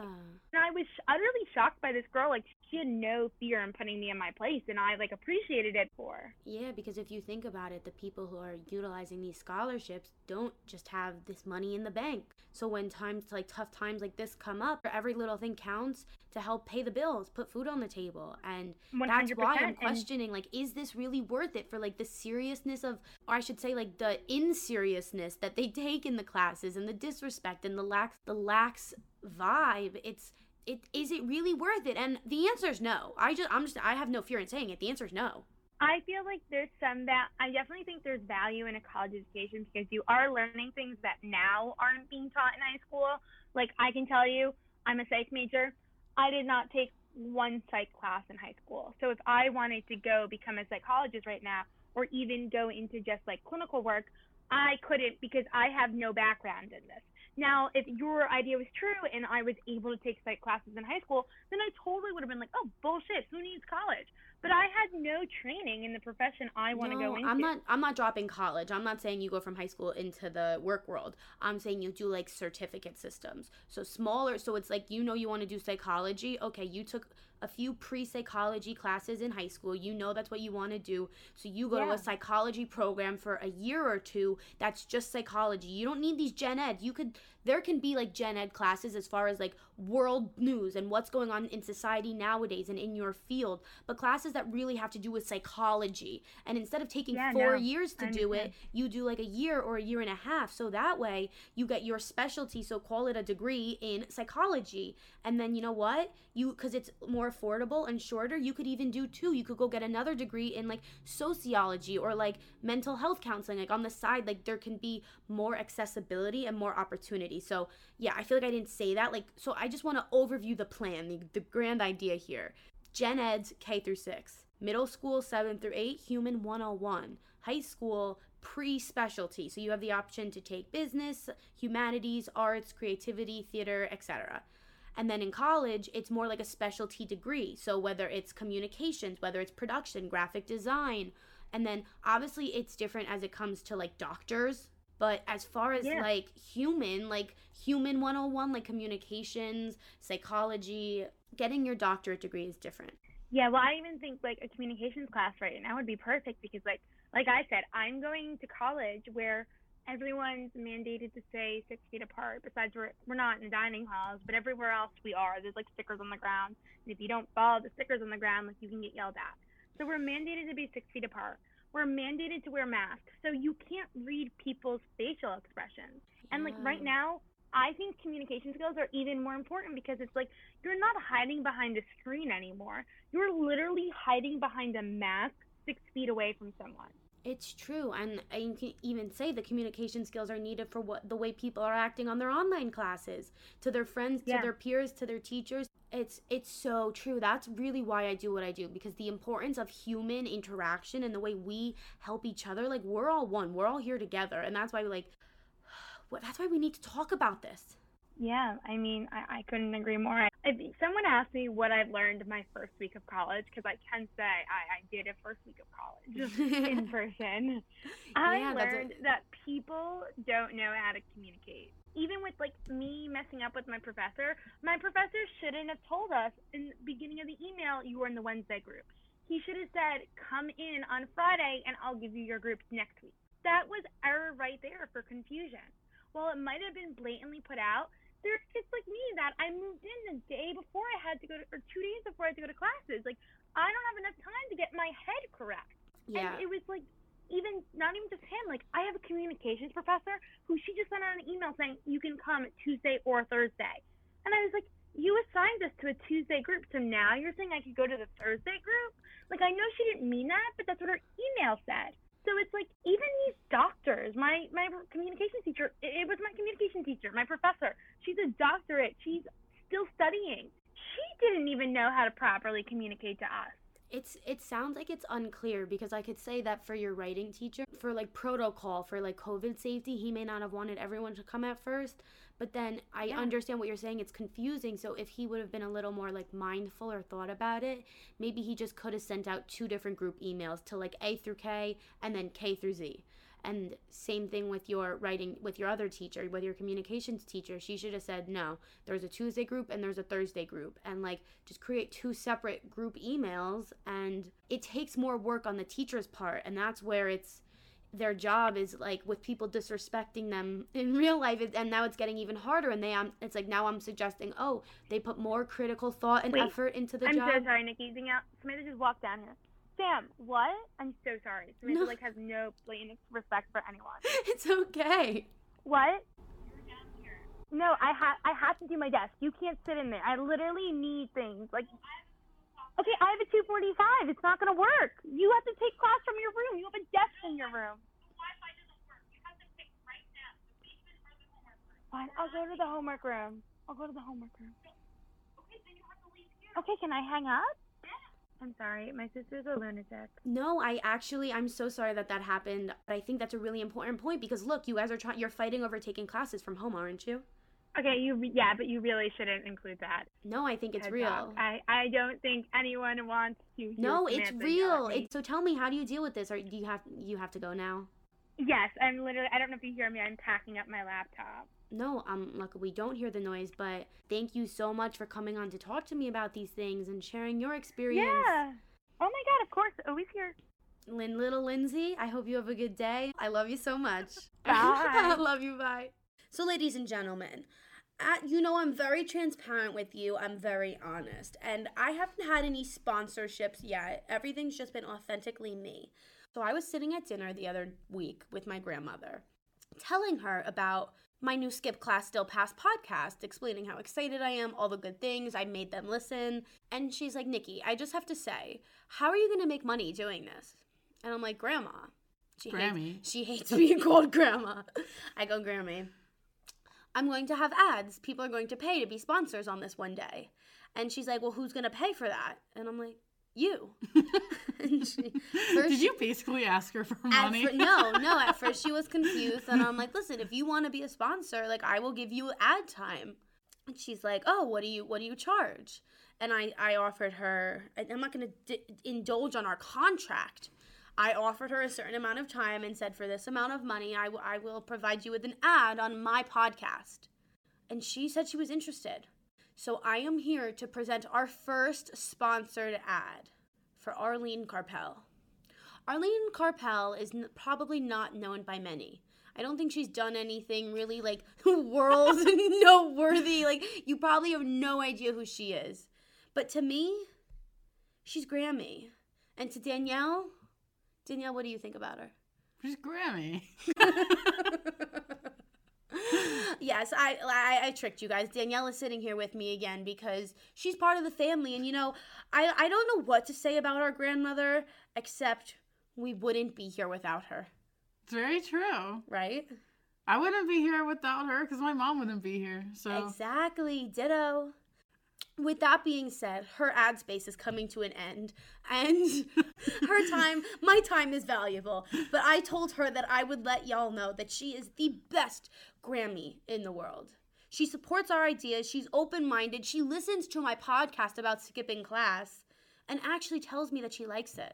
And I was utterly shocked by this girl. Like she had no fear in putting me in my place, and I like appreciated it for. Yeah, because if you think about it, the people who are utilizing these scholarships don't just have this money in the bank. So when times like tough times like this come up, every little thing counts to help pay the bills, put food on the table. And that's why. I'm questioning like is this really worth it for like the seriousness of or I should say like the inseriousness that they take in the classes and the disrespect and the lax the lax vibe. It's it is it really worth it? And the answer is no. I just I'm just I have no fear in saying it. The answer is no. I feel like there's some that I definitely think there's value in a college education because you are learning things that now aren't being taught in high school. Like I can tell you, I'm a psych major. I did not take one psych class in high school. So if I wanted to go become a psychologist right now or even go into just like clinical work, I couldn't because I have no background in this. Now, if your idea was true and I was able to take psych classes in high school, then I totally would have been like, oh, bullshit, who needs college? But I had no training in the profession I want to No, go into. I'm not. I'm not dropping college. I'm not saying you go from high school into the work world. I'm saying you do like certificate systems. So smaller. So it's like you know you want to do psychology. Okay, you took a few pre-psychology classes in high school. You know that's what you want to do. So you go to a psychology program for a year or two. That's just psychology. You don't need these gen ed. You could. There can be like gen ed classes as far as like world news and what's going on in society nowadays and in your field. But classes that really have to do with psychology. And instead of taking Yeah, four no, years to do it, you do like a year or a year and a half. So that way you get your specialty. So call it a degree in psychology. And then you know what? You, because it's more affordable and shorter, you could even do two. You could go get another degree in like sociology or like mental health counseling. Like on the side, like there can be more accessibility and more opportunity. So yeah, I feel like I didn't say that. Like, so I just want to overview the plan, the, the grand idea here. Gen Eds K through 6, middle school 7 through 8, Human 101, high school pre specialty. So you have the option to take business, humanities, arts, creativity, theater, etc. And then in college, it's more like a specialty degree. So whether it's communications, whether it's production, graphic design, and then obviously it's different as it comes to like doctors. But as far as Yeah. like human, like human 101, like communications, psychology, getting your doctorate degree is different. Yeah, well, I even think like a communications class right now would be perfect because, like, like I said, I'm going to college where everyone's mandated to stay six feet apart. Besides, we're we're not in dining halls, but everywhere else we are. There's like stickers on the ground, and if you don't follow the stickers on the ground, like you can get yelled at. So we're mandated to be six feet apart. We're mandated to wear masks, so you can't read people's facial expressions. And like right now, I think communication skills are even more important because it's like you're not hiding behind a screen anymore. You're literally hiding behind a mask six feet away from someone. It's true, and I you can even say the communication skills are needed for what the way people are acting on their online classes, to their friends, to their peers, to their teachers. It's it's so true. That's really why I do what I do because the importance of human interaction and the way we help each other, like we're all one, we're all here together, and that's why we like. What that's why we need to talk about this. Yeah, I mean, I, I couldn't agree more. If someone asked me what I've learned my first week of college, because I can say I, I did a first week of college in person, I Yeah, that's a- learned that people don't know how to communicate. Even with like me messing up with my professor, my professor shouldn't have told us in the beginning of the email you were in the Wednesday group. He should have said, "Come in on Friday, and I'll give you your groups next week." That was error right there for confusion. While it might have been blatantly put out, there's kids like me that I moved in the day before I had to go to, or two days before I had to go to classes. Like, I don't have enough time to get my head correct. Yeah. And it was like, even not even just him. Like, I have a communications professor who she just sent out an email saying you can come Tuesday or Thursday, and I was like, you assigned us to a Tuesday group, so now you're saying I could go to the Thursday group? Like, I know she didn't mean that, but that's what her email said. So it's like even these doctors, my my communication teacher, it, was my communication teacher, my professor. She's a doctorate. She's still studying. She didn't even know how to properly communicate to us. it's it sounds like it's unclear because I could say that for your writing teacher, for like protocol for like COVID safety, he may not have wanted everyone to come at first, but then I Yeah. understand what you're saying. It's confusing. So if he would have been a little more like mindful or thought about it, maybe he just could have sent out two different group emails to like A through K and then K through Z. And same thing with your writing with your other teacher, with your communications teacher. She should have said, no, there's a Tuesday group and there's a Thursday group. And like just create two separate group emails. And it takes more work on the teacher's part. And that's where it's their job is like with people disrespecting them in real life. And now it's getting even harder. And they, um, it's like now I'm suggesting, oh, they put more critical thought and Wait, effort into the I'm job. so sorry, Nikki. Out. Samantha just walked down here. Sam, what? I'm so sorry. Samantha No. like has no blatant respect for anyone. it's okay. What? No, I ha I have to do my desk. You can't sit in there. I literally need things like. Okay, I have a 245. It's not gonna work. You have to take class from your room. You have a desk in your room. The Wi-Fi doesn't work. You have to right now. Fine, I'll go to the homework room. I'll go to the homework room. Okay, can I hang up? I'm sorry. My sister's a lunatic. No, I actually I'm so sorry that that happened. But I think that's a really important point because look, you guys are trying you're fighting over taking classes from home, aren't you? Okay, you yeah, but you really shouldn't include that. No, I think it's real. I I don't think anyone wants to. hear No, it's real. at me. It, so tell me, how do you deal with this? Or do you have you have to go now? Yes, I'm literally. I don't know if you hear me. I'm packing up my laptop. No, um, look, we don't hear the noise, but thank you so much for coming on to talk to me about these things and sharing your experience. Yeah. Oh my God! Of course, always here. Lynn, little Lindsay, I hope you have a good day. I love you so much. Bye. I love you. Bye. So, ladies and gentlemen, you know I'm very transparent with you. I'm very honest, and I haven't had any sponsorships yet. Everything's just been authentically me. So I was sitting at dinner the other week with my grandmother, telling her about my new Skip Class Still Pass podcast, explaining how excited I am, all the good things. I made them listen. And she's like, Nikki, I just have to say, how are you going to make money doing this? And I'm like, Grandma. She Grammy. Hates, she hates being called Grandma. I go, Grammy. I'm going to have ads. People are going to pay to be sponsors on this one day. And she's like, Well, who's going to pay for that? And I'm like, You. and she, Did you basically ask her for money? no, no. At first she was confused, and I'm like, "Listen, if you want to be a sponsor, like I will give you ad time." And she's like, "Oh, what do you what do you charge?" And I I offered her. I'm not going to d- indulge on our contract. I offered her a certain amount of time and said, "For this amount of money, I, w- I will provide you with an ad on my podcast." And she said she was interested. So I am here to present our first sponsored ad for Arlene Carpel. Arlene Carpel is n- probably not known by many. I don't think she's done anything really like world noteworthy. Like you probably have no idea who she is. But to me, she's Grammy. And to Danielle, Danielle, what do you think about her? She's Grammy. yes, I, I I tricked you guys. Danielle is sitting here with me again because she's part of the family, and you know, I I don't know what to say about our grandmother except we wouldn't be here without her, It's very true. right? I wouldn't be here without her because my mom wouldn't be here. So Exactly, ditto. With that being said, her ad space is coming to an end, and her time, my time is valuable. But I told her that I would let y'all know that she is the best Grammy in the world. She supports our ideas, she's open minded, she listens to my podcast about skipping class, and actually tells me that she likes it.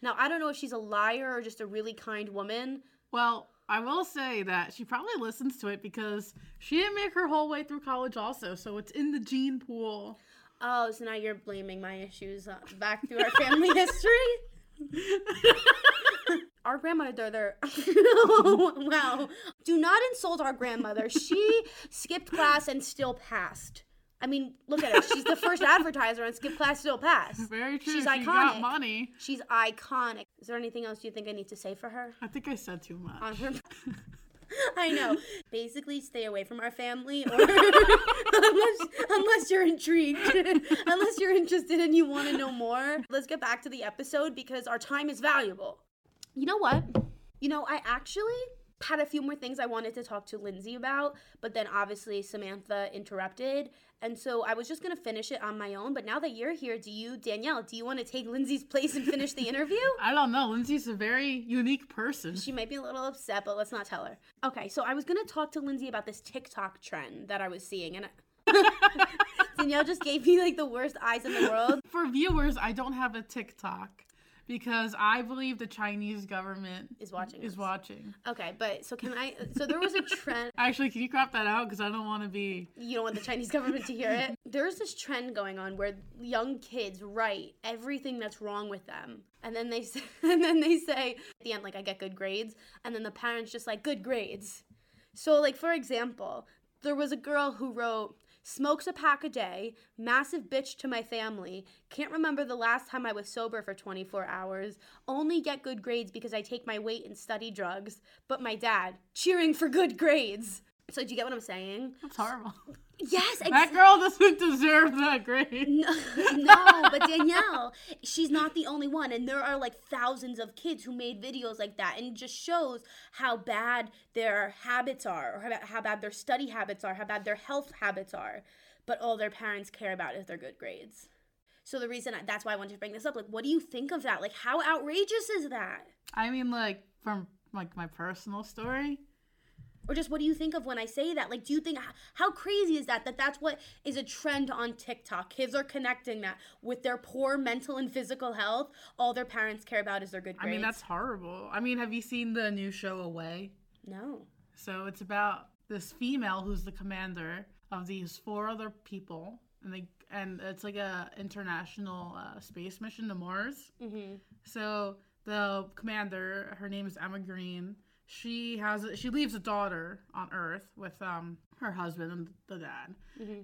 Now, I don't know if she's a liar or just a really kind woman. Well, I will say that she probably listens to it because she didn't make her whole way through college, also. So it's in the gene pool. Oh, so now you're blaming my issues uh, back through our family history? our grandmother, wow. Do not insult our grandmother. She skipped class and still passed. I mean, look at her. She's the first advertiser on Skip Class Still Pass. Very true. She's she iconic. got money. She's iconic. Is there anything else you think I need to say for her? I think I said too much. On her. I know. Basically, stay away from our family, or unless unless you're intrigued, unless you're interested and you want to know more. Let's get back to the episode because our time is valuable. You know what? You know, I actually had a few more things I wanted to talk to Lindsay about, but then obviously Samantha interrupted. And so I was just going to finish it on my own. But now that you're here, do you, Danielle, do you want to take Lindsay's place and finish the interview? I don't know. Lindsay's a very unique person. She might be a little upset, but let's not tell her. Okay, so I was gonna talk to Lindsay about this TikTok trend that I was seeing, and I- Danielle just gave me like the worst eyes in the world. For viewers, I don't have a TikTok because I believe the Chinese government Is watching is us. watching. Okay, but so can I? So there was a trend. Actually, can you crop that out? Because I don't want to be. You don't want the Chinese government to hear it. There's this trend going on where young kids write everything that's wrong with them, and then they say, and then they say at the end like I get good grades, and then the parents just like good grades. So like for example, there was a girl who wrote smokes a pack a day, massive bitch to my family, can't remember the last time I was sober for 24 hours, only get good grades because I take my weight and study drugs, but my dad cheering for good grades. So do you get what I'm saying? That's horrible. Yes, That girl doesn't deserve that grade. No, no, but Danielle, she's not the only one. And there are like thousands of kids who made videos like that. And it just shows how bad their habits are, or how, how bad their study habits are, how bad their health habits are. But all their parents care about is their good grades. So the reason I, that's why I wanted to bring this up, like, what do you think of that? Like, how outrageous is that? I mean, like from like my personal story. Or just what do you think of when I say that? Like, do you think how crazy is that? That that's what is a trend on TikTok. Kids are connecting that with their poor mental and physical health. All their parents care about is their good grades. I mean, that's horrible. I mean, have you seen the new show Away? no. So it's about this female who's the commander of these four other people, and they and it's like a international uh, space mission to Mars. Mm-hmm. So the commander, her name is Emma Green. She has she leaves a daughter on Earth with um her husband and the dad,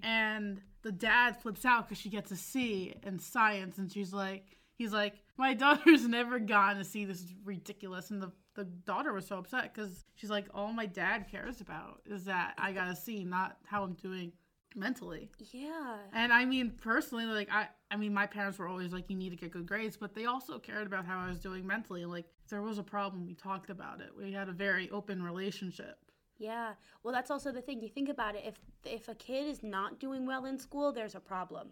and the dad flips out because she gets a C in science, and she's like, he's like, my daughter's never gotten a C. This is ridiculous, and the the daughter was so upset because she's like, all my dad cares about is that I got a C, not how I'm doing mentally. Yeah. And I mean, personally, like I, I mean, my parents were always like, you need to get good grades, but they also cared about how I was doing mentally. Like, if there was a problem, we talked about it. We had a very open relationship. Yeah. Well, that's also the thing. You think about it. If if a kid is not doing well in school, there's a problem.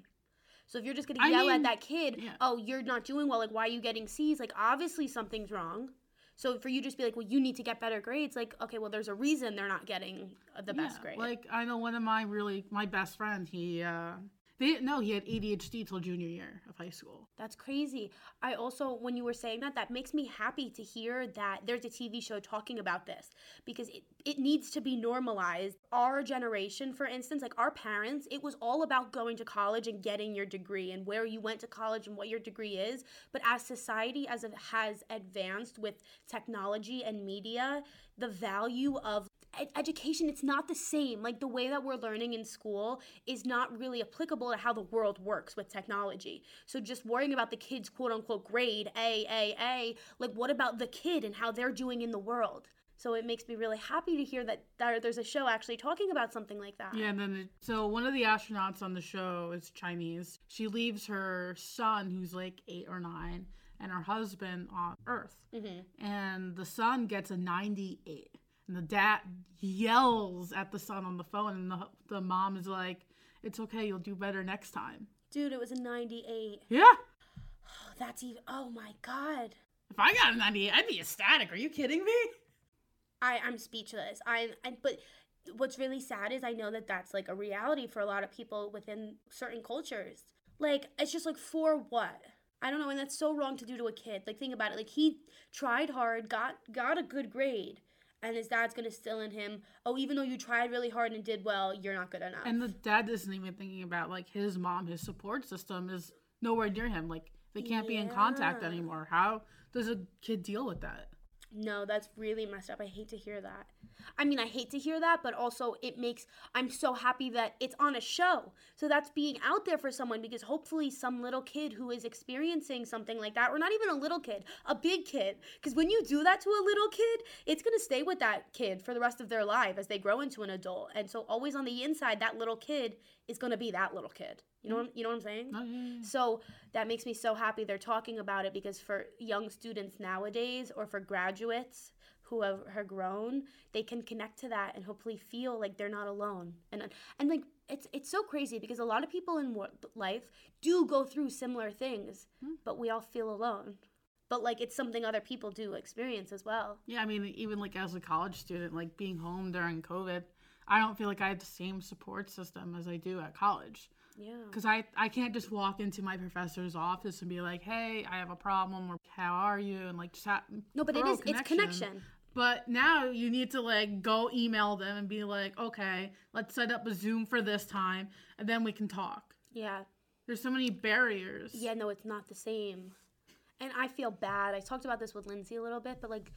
So if you're just gonna I yell mean, at that kid, yeah. oh, you're not doing well. Like, why are you getting C's? Like, obviously something's wrong. So for you just be like, well, you need to get better grades. Like, okay, well, there's a reason they're not getting the best Yeah, grade. Like I know one of my really my best friend. He, uh they know he had ADHD till junior year of high school. That's crazy. I also, when you were saying that, that makes me happy to hear that there's a TV show talking about this because it, it needs to be normalized. Our generation, for instance, like our parents, it was all about going to college and getting your degree and where you went to college and what your degree is. But as society as it has advanced with technology and media, the value of ed- education it's not the same. Like the way that we're learning in school is not really applicable to how the world works with technology. So just worrying about the kids quote unquote grade a a a like what about the kid and how they're doing in the world? So it makes me really happy to hear that there's a show actually talking about something like that. Yeah, and then it, so one of the astronauts on the show is Chinese. She leaves her son, who's like eight or nine, and her husband on Earth, mm-hmm. and the son gets a ninety-eight, and the dad yells at the son on the phone, and the the mom is like, "It's okay, you'll do better next time." dude it was a 98 Yeah. oh, that's even oh my god If I got a 98, I'd be ecstatic. Are you kidding me? I I'm speechless. I, I but what's really sad is I know that that's like a reality for a lot of people within certain cultures. Like it's just like for what? I don't know, and that's so wrong to do to a kid. Like think about it. Like he tried hard, got got a good grade, and his dad's gonna still in him. Oh, even though you tried really hard and did well, you're not good enough. And the dad isn't even thinking about like his mom, his support system is nowhere near him. Like they can't be in contact anymore. How does a kid deal with that? No, that's really messed up. I hate to hear that. I mean, I hate to hear that, but also it makes I'm so happy that it's on a show. So that's being out there for someone because hopefully some little kid who is experiencing something like that or not even a little kid, a big kid, because when you do that to a little kid, it's going to stay with that kid for the rest of their life as they grow into an adult. And so always on the inside that little kid is going to be that little kid. You know what, mm. you know what I'm saying? Oh, yeah, yeah. So that makes me so happy they're talking about it because for young students nowadays or for graduates who have, have grown, they can connect to that and hopefully feel like they're not alone. And and like it's it's so crazy because a lot of people in life do go through similar things, hmm. but we all feel alone. But like it's something other people do experience as well. Yeah, I mean, even like as a college student, like being home during COVID, I don't feel like I have the same support system as I do at college. Yeah. Because I, I can't just walk into my professor's office and be like, hey, I have a problem, or how are you? And like just have. No, but it is, is it's connection. But now you need to like go email them and be like, okay, let's set up a Zoom for this time, and then we can talk. Yeah. There's so many barriers. Yeah, no, it's not the same. And I feel bad. I talked about this with Lindsay a little bit, but like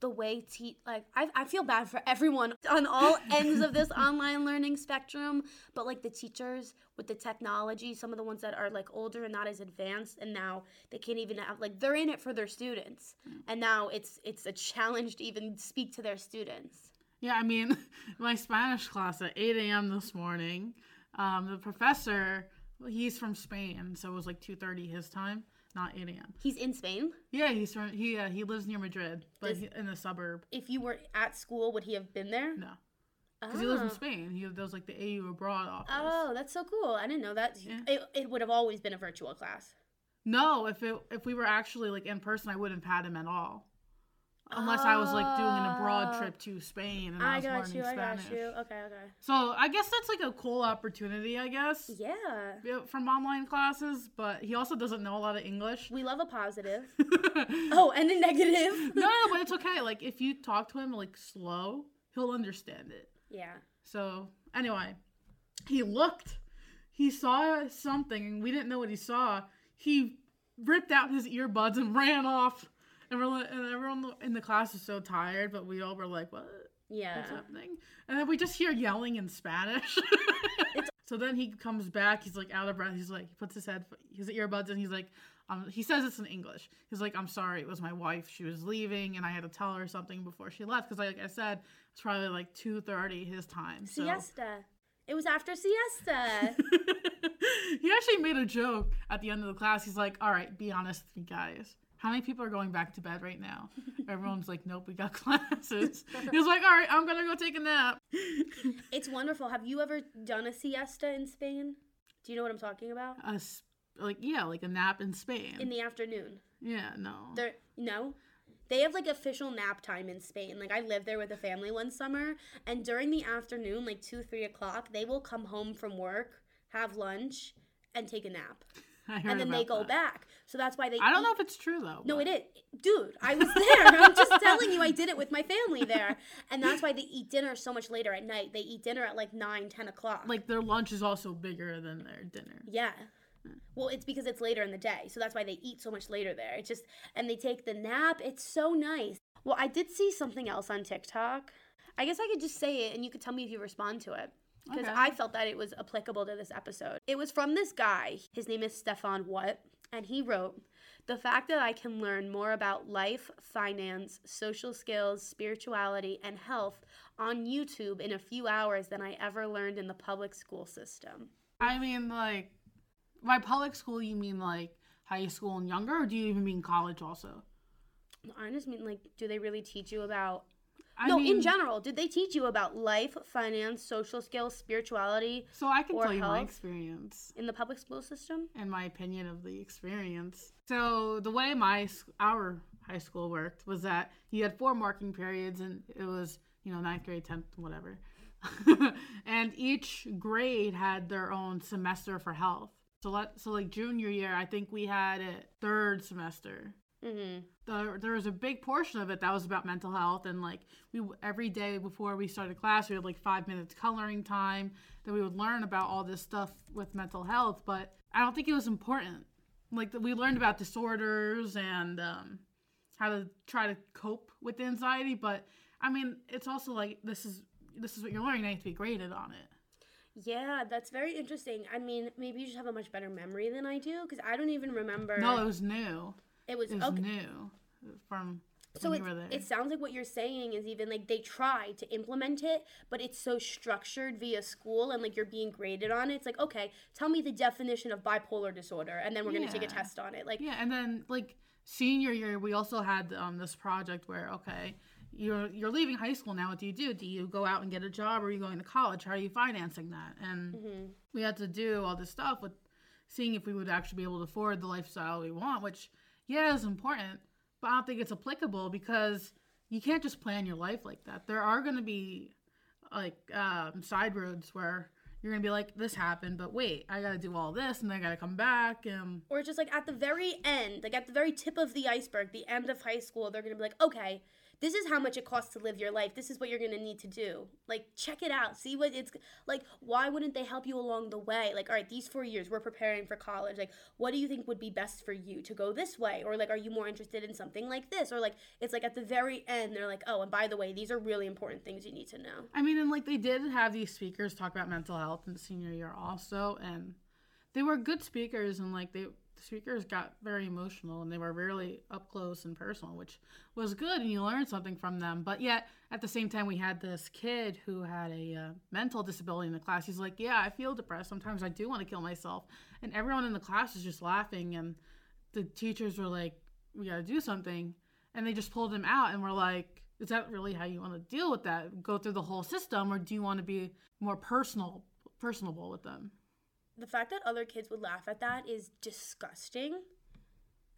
the way te like I, I feel bad for everyone on all ends of this online learning spectrum but like the teachers with the technology some of the ones that are like older and not as advanced and now they can't even have like they're in it for their students. And now it's it's a challenge to even speak to their students. Yeah, I mean, my Spanish class at 8 a.m. this morning, um, the professor, he's from Spain, so it was like 2.30 his time, not 8 a.m. he's in spain Yeah, he's from, he, uh, he lives near Madrid, but he, in the suburb. if you were at school would he have been there No. because he lives in Oh. Spain. He does like the AU abroad office. Oh, that's so cool. I didn't know that. Yeah. It, it would have always been a virtual class. No, if it if we were actually like in person, I wouldn't have had him at all. Unless I was like doing an abroad Ah. trip to Spain and I, I was got learning you. I Spanish. got you. Okay, okay. So I guess that's like a cool opportunity, I guess, Yeah. yeah, from online classes. But he also doesn't know a lot of English. We love a positive. Oh, and a negative. no, no, but it's okay. Like if you talk to him like slow, he'll understand it. yeah. So anyway, he looked, he saw something, and we didn't know what he saw. He ripped out his earbuds and ran off. And, we're, and everyone in the class is so tired, but we all were like, "What? Yeah. What's happening?" And then we just hear yelling in Spanish. so then he comes back. He's like out of breath. He's like, he puts his head, his earbuds, and he's like, um, he says it's in English. He's like, "I'm sorry, it was my wife. She was leaving, and I had to tell her something before she left." Because, like I said, it's probably like two thirty his time. So. Siesta. It was after siesta. he actually made a joke at the end of the class. He's like, "All right, be honest with me, guys. How many people are going back to bed right now?" Everyone's like, "Nope, we got classes." he was like, "All right, I'm gonna go take a nap." it's wonderful. Have you ever done a siesta in Spain? Do you know what I'm talking about? a s- like yeah, like a nap in Spain. In the afternoon. yeah, no. There no. They have like official nap time in Spain. Like I lived there with a family one summer, and during the afternoon, like two, three o'clock, they will come home from work, have lunch, and take a nap, and then they go that. back. So that's why they. I don't eat- know if it's true though. No, but- it is. Dude, I was there. I'm just telling you, I did it with my family there. And that's why they eat dinner so much later at night. They eat dinner at like 9, 10 o'clock. Like their lunch is also bigger than their dinner. yeah. Hmm. Well, it's because it's later in the day. So that's why they eat so much later there. It's just, and they take the nap. It's so nice. Well, I did see something else on TikTok. I guess I could just say it and you could tell me if you respond to it. Because Okay. I felt that it was applicable to this episode. It was from this guy. His name is Stefan What. And he wrote, The fact that I can learn more about life, finance, social skills, spirituality, and health on YouTube in a few hours than I ever learned in the public school system. I mean, like, by public school, you mean like high school and younger, or do you even mean college also? I just mean, like, do they really teach you about. I no, in general, did they teach you about life, finance, social skills, spirituality So I can or tell you my experience. in the public school system? and my opinion of the experience. So the way my our high school worked was that you had four marking periods, and it was you know ninth grade, tenth, whatever, and each grade had their own semester for health. So let so like junior year, I think we had it third semester. Mm-hmm. There, there was a big portion of it that was about mental health and like we every day before we started class we had like five minutes coloring time that we would learn about all this stuff with mental health but i don't think it was important like we learned about disorders and um, how to try to cope with the anxiety but i mean it's also like this is this is what you're learning you have to be graded on it Yeah, that's very interesting. I mean, maybe you just have a much better memory than I do because I don't even remember. no it was new it was, it was okay. new from So it, you were there it sounds like what you're saying is even like they try to implement it, but it's so structured via school and like you're being graded on it. It's like, okay, tell me the definition of bipolar disorder, and then we're gonna take a test on it. Like, Yeah, and then like senior year, we also had um, this project where okay, you're you're leaving high school now. What do you do? Do you go out and get a job, or are you going to college? How are you financing that? And mhm. we had to do all this stuff with seeing if we would actually be able to afford the lifestyle we want. Which yeah, it's important, but I don't think it's applicable because you can't just plan your life like that. There are going to be like um, side roads where you're gonna be like, this happened, but wait, I gotta do all this, and I gotta come back, and or just like at the very end, like at the very tip of the iceberg, the end of high school, they're gonna be like, okay, this is how much it costs to live your life. This is what you're gonna need to do. Like, check it out. See what it's like. Why wouldn't they help you along the way? Like, all right, these four years we're preparing for college. Like, what do you think would be best for you to go this way, or like, are you more interested in something like this, or like, it's like at the very end, they're like, oh, and by the way, these are really important things you need to know. I mean, and like they did have these speakers talk about mental health in senior year also, and they were good speakers, and like they the speakers got very emotional, and they were really up close and personal, which was good, and you learned something from them. But yet at the same time, we had this kid who had a uh, mental disability in the class. He's like, "Yeah, I feel depressed. Sometimes I do want to kill myself," and everyone in the class is just laughing, and the teachers were like, "We got to do something," and they just pulled him out, and we're like Is that really how you want to deal with that? Go through the whole system, or do you want to be more personal, personable with them? The fact that other kids would laugh at that is disgusting.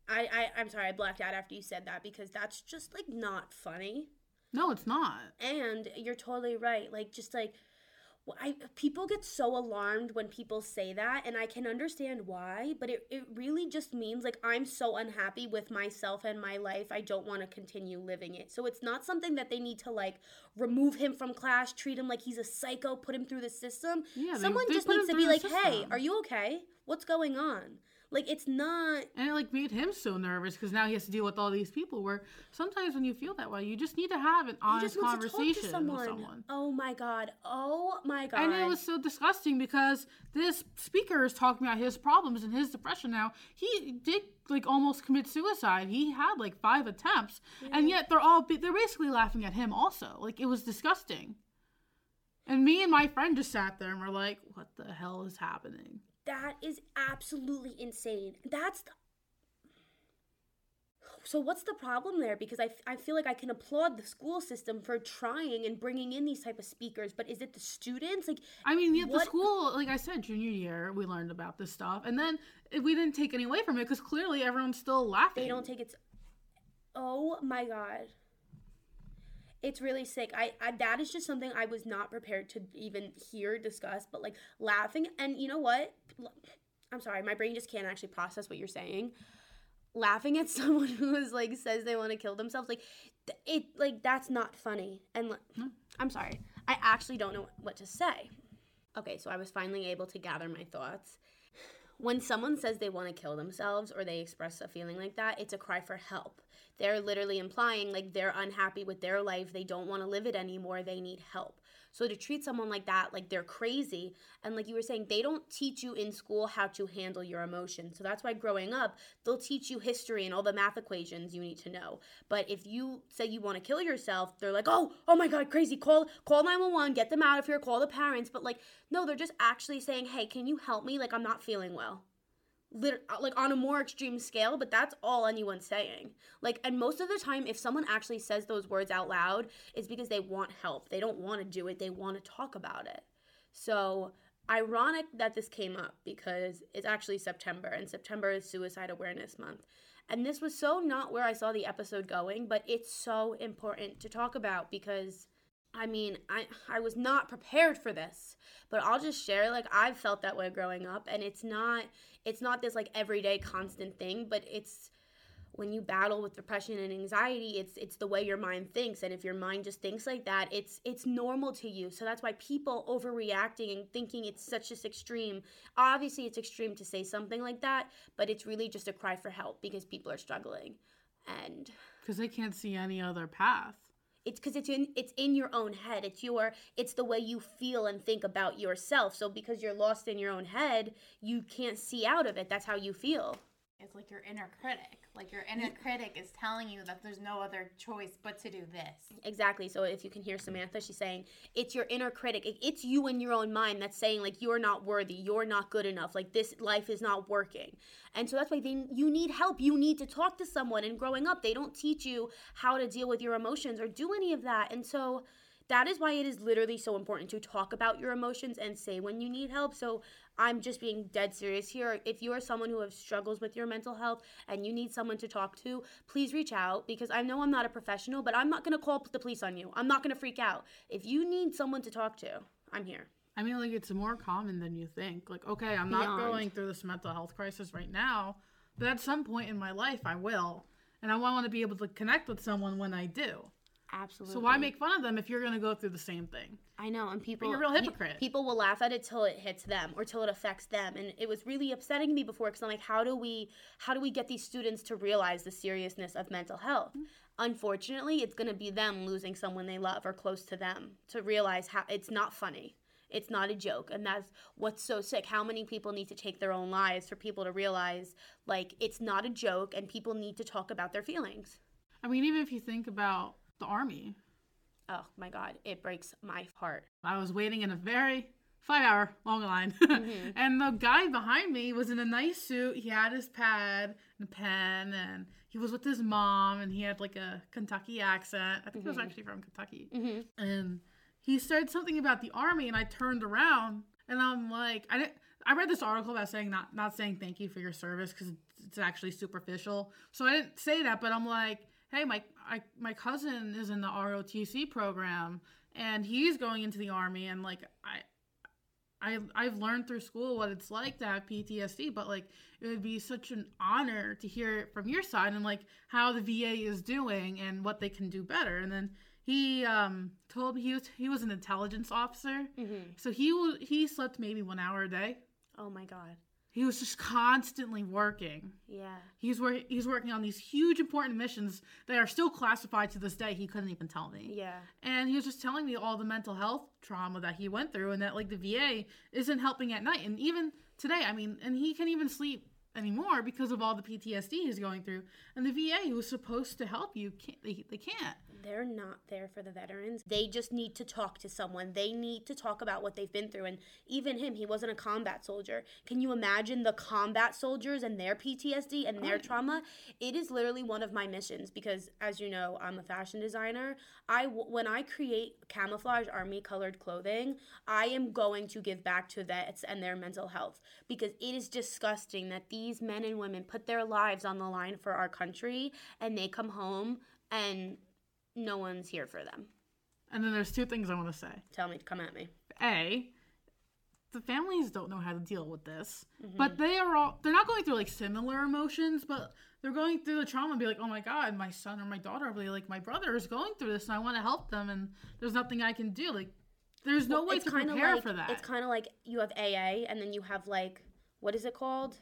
I, I I'm sorry, I blacked out after you said that because that's just like not funny. No, it's not. And you're totally right. Like just like I people get so alarmed when people say that and I can understand why, but it, it really just means like I'm so unhappy with myself and my life. I don't want to continue living it. So it's not something that they need to like remove him from class, treat him like he's a psycho, put him through the system. Yeah, Someone they just needs to be like, "Hey, are you okay? What's going on?" Like it's not And it like made him so nervous because now he has to deal with all these people. Where sometimes when you feel that way, you just need to have an honest just wants to conversation someone. with someone. Oh my god. Oh my god. And it was so disgusting because this speaker is talking about his problems and his depression now. He did like almost commit suicide. He had like five attempts, and yet they're all they're basically laughing at him also. Like it was disgusting. And me and my friend just sat there and were like, "What the hell is happening?" That is absolutely insane. That's the... So what's the problem there? Because I, I feel like I can applaud the school system for trying and bringing in these type of speakers, but is it the students? Like I mean, yet the school, like I said, junior year, we learned about this stuff, and then we didn't take any away from it because clearly everyone's still laughing. they don't take it. Oh my god. It's really sick. I, I that is just something I was not prepared to even hear discussed, but like laughing and you know what? I'm sorry, my brain just can't actually process what you're saying. Laughing at someone who is like says they want to kill themselves, like th- it like that's not funny. And like, hmm. I'm sorry. I actually don't know what to say. Okay, so I was finally able to gather my thoughts. When someone says they want to kill themselves or they express a feeling like that, it's a cry for help. They're literally implying like they're unhappy with their life, they don't want to live it anymore, they need help. So to treat someone like that like they're crazy and like you were saying they don't teach you in school how to handle your emotions. So that's why growing up, they'll teach you history and all the math equations you need to know. But if you say you want to kill yourself, they're like, "Oh, oh my god, crazy. Call call 911, get them out of here, call the parents." But like no, they're just actually saying, "Hey, can you help me? Like I'm not feeling well." Lit- uh, like on a more extreme scale, but that's all anyone's saying. Like, and most of the time, if someone actually says those words out loud, it's because they want help. They don't want to do it, they want to talk about it. So, ironic that this came up because it's actually September, and September is Suicide Awareness Month. And this was so not where I saw the episode going, but it's so important to talk about because I mean, I I was not prepared for this, but I'll just share like I've felt that way growing up and it's not it's not this like everyday constant thing, but it's when you battle with depression and anxiety, it's it's the way your mind thinks and if your mind just thinks like that, it's it's normal to you. So that's why people overreacting and thinking it's such this extreme. Obviously, it's extreme to say something like that, but it's really just a cry for help because people are struggling. And because they can't see any other path. It's because it's in it's in your own head. It's your it's the way you feel and think about yourself. So because you're lost in your own head you can't see out of it. That's how you feel It's like your inner critic. Like your inner critic is telling you that there's no other choice but to do this. exactly. So if you can hear samantha she's saying it's your inner critic. It's you in your own mind that's saying like you're not worthy. You're not good enough. Like this life is not working. And so that's why they, you need help. You need to talk to someone. And growing up they don't teach you how to deal with your emotions or do any of that. And so that is why it is literally so important to talk about your emotions and say when you need help. So I'm just being dead serious here. If you are someone who has struggles with your mental health and you need someone to talk to, please reach out because I know I'm not a professional, but I'm not going to call the police on you. I'm not going to freak out. If you need someone to talk to, I'm here. I mean, like it's more common than you think. Like, okay, I'm not Beyond. going through this mental health crisis right now, but at some point in my life, I will, and I want to be able to connect with someone when I do. Absolutely. So why make fun of them if you're going to go through the same thing? I know, and people you're a real hypocrite. people will laugh at it till it hits them or till it affects them, and it was really upsetting me before because I'm like, how do we how do we get these students to realize the seriousness of mental health? Mm-hmm. Unfortunately, it's going to be them losing someone they love or close to them to realize how it's not funny. It's not a joke, and that's what's so sick. How many people need to take their own lives for people to realize like it's not a joke, and people need to talk about their feelings. I mean, even if you think about the army, Oh my god, it breaks my heart. I was waiting in a very, five hour long line. Mm-hmm. and the guy behind me was in a nice suit. He had his pad and pen, and he was with his mom, and he had like a Kentucky accent. I think he was mm-hmm. actually from Kentucky. Mm-hmm. And he said something about the army, and I turned around, and I'm like, I didn't. I read this article about saying not not saying thank you for your service because it's actually superficial. So I didn't say that, but I'm like, hey, my I, my cousin is in the ROTC program, and he's going into the army, and like I I I've learned through school what it's like to have PTSD, but like it would be such an honor to hear it from your side and like how the VA is doing and what they can do better. And then he um told me he was he was an intelligence officer, so he he slept maybe one hour a day. Oh my god. He was just constantly working. Yeah. He's wor- he's working on these huge important missions that are still classified to this day. He couldn't even tell me. Yeah. And he was just telling me all the mental health trauma that he went through and that like the VA isn't helping at night. And even today, I mean, and he can't even sleep anymore because of all the PTSD he's going through. And the VA who was supposed to help you can't they, they can't. They're not there for the veterans. They just need to talk to someone. They need to talk about what they've been through. And even him, he wasn't a combat soldier. Can you imagine the combat soldiers and their PTSD and their trauma? It is literally one of my missions because, as you know, I'm a fashion designer. I when I create camouflage army colored clothing, I am going to give back to vets and their mental health because it is disgusting that these men and women put their lives on the line for our country and they come home and no one's here for them. And then there's two things I want to say. Tell me to come at me. A, the families don't know how to deal with this, but they are all they're not going through like similar emotions, but they're going through the trauma and be like, oh my god, my son or my daughter, or like my brother is going through this, and I want to help them, and there's nothing I can do. Like, there's no way to prepare like, for that. It's kind of like you have AA and then you have like what is it called?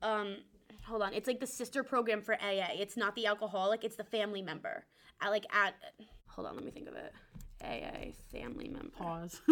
Um, hold on. It's like the sister program for AA. It's not the alcoholic. It's the family member. I like at. Hold on. Let me think of it. AA family member. Pause.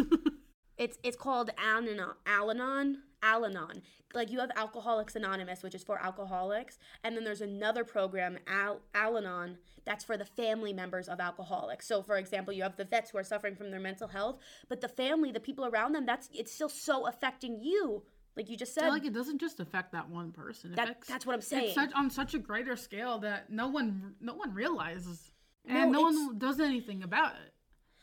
It's it's called Al-Anon. Al-Anon. Al-Anon. Like you have Alcoholics Anonymous, which is for alcoholics, and then there's another program, Al- Al-Anon, that's for the family members of alcoholics. So, for example, you have the vets who are suffering from their mental health, but the family, the people around them, that's it's still so affecting you. Like you just said, Yeah, like it doesn't just affect that one person. That- affects- that's what I'm saying. It's such, on such a greater scale that no one no one realizes, and no, it's- one does anything about it.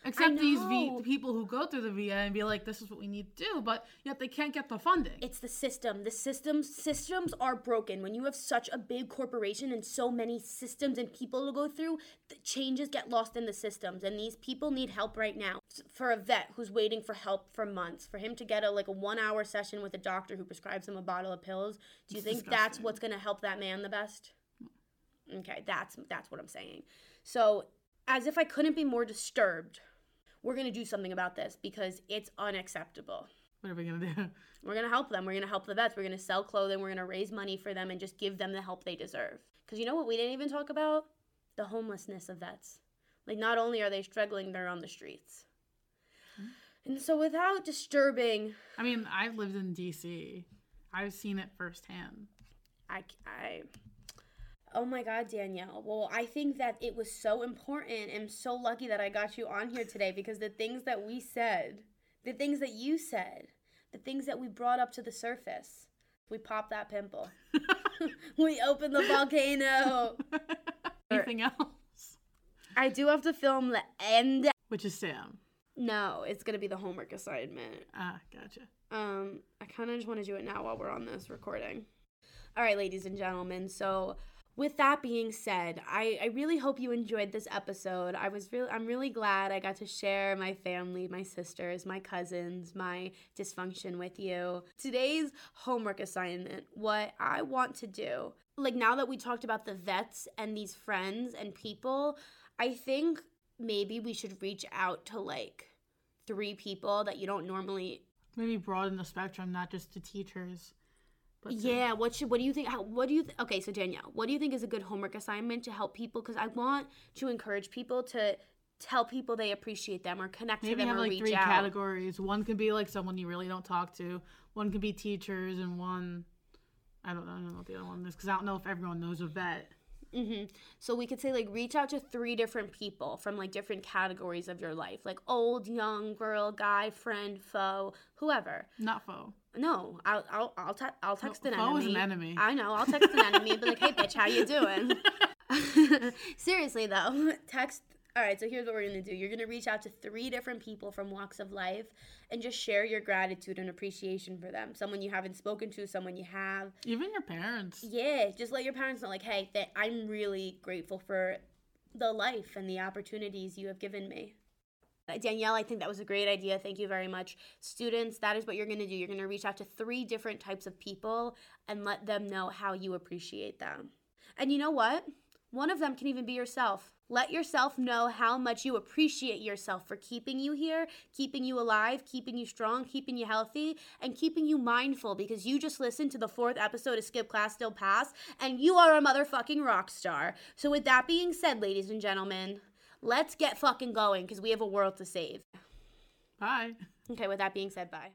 Except these v- people who go through the VA and be like, "This is what we need to do," but yet they can't get the funding. it's the system. The systems systems are broken. When you have such a big corporation and so many systems and people to go through, the changes get lost in the systems. And these people need help right now. For a vet who's waiting for help for months, for him to get a like a one hour session with a doctor who prescribes him a bottle of pills, do you It's think that's what's gonna help that man the best? Okay, that's that's what I'm saying. So, as if I couldn't be more disturbed, we're gonna do something about this because it's unacceptable. what are we gonna do? We're gonna help them. We're gonna help the vets. We're gonna sell clothing. We're gonna raise money for them and just give them the help they deserve. Because you know what we didn't even talk about? The homelessness of vets. Like, not only are they struggling, they're on the streets. Hmm? And so, without disturbing, I mean, I've lived in DC. I've seen it firsthand. I, I, oh my God, Danielle. Well, I think that it was so important and so lucky that I got you on here today because the things that we said, the things that you said, the things that we brought up to the surface, we popped that pimple. we opened the volcano. Anything else? I do have to film the end. Which is Sam. No, it's gonna be the homework assignment. Ah, gotcha. Um, I kind of just want to do it now while we're on this recording. All right, ladies and gentlemen. So, with that being said, I, I really hope you enjoyed this episode. I was really I'm really glad I got to share my family, my sisters, my cousins, my dysfunction with you. Today's homework assignment, what I want to do, like now that we talked about the vets and these friends and people, I think maybe we should reach out to like three people that you don't normally Maybe broaden the spectrum, not just to teachers. To- yeah, what should what do you think? How, what do you th- okay? So Danielle, what do you think is a good homework assignment to help people? Because I want to encourage people to tell people they appreciate them or connect to Maybe them have or like reach three out. categories. One could be like someone you really don't talk to. One could be teachers, and one I don't, know, I don't know what the other one is because I don't know if everyone knows a vet. hmm So we could say like reach out to three different people from like different categories of your life, like old, young, girl, guy, friend, foe, whoever. Not foe. No, I'll I'll I'll, te- I'll text an enemy. is an enemy. I know. I'll text an enemy and be like, "Hey, bitch, how you doing?" Seriously though, text. All right, so here's what we're gonna do. You're gonna reach out to three different people from walks of life and just share your gratitude and appreciation for them. Someone you haven't spoken to, someone you have. Even your parents. Yeah, just let your parents know, like, hey, that I'm really grateful for the life and the opportunities you have given me. Uh, Danielle, I think that was a great idea. Thank you very much. Students, that is what you're going to do. You're going to reach out to three different types of people and let them know how you appreciate them. And you know what? One of them can even be yourself. Let yourself know how much you appreciate yourself for keeping you here, keeping you alive, keeping you strong, keeping you healthy, and keeping you mindful because you just listened to the fourth episode of Skip Class Still Pass and you are a motherfucking rock star. So, with that being said, ladies and gentlemen, let's get fucking going because we have a world to save. Bye. Okay, with that being said, bye.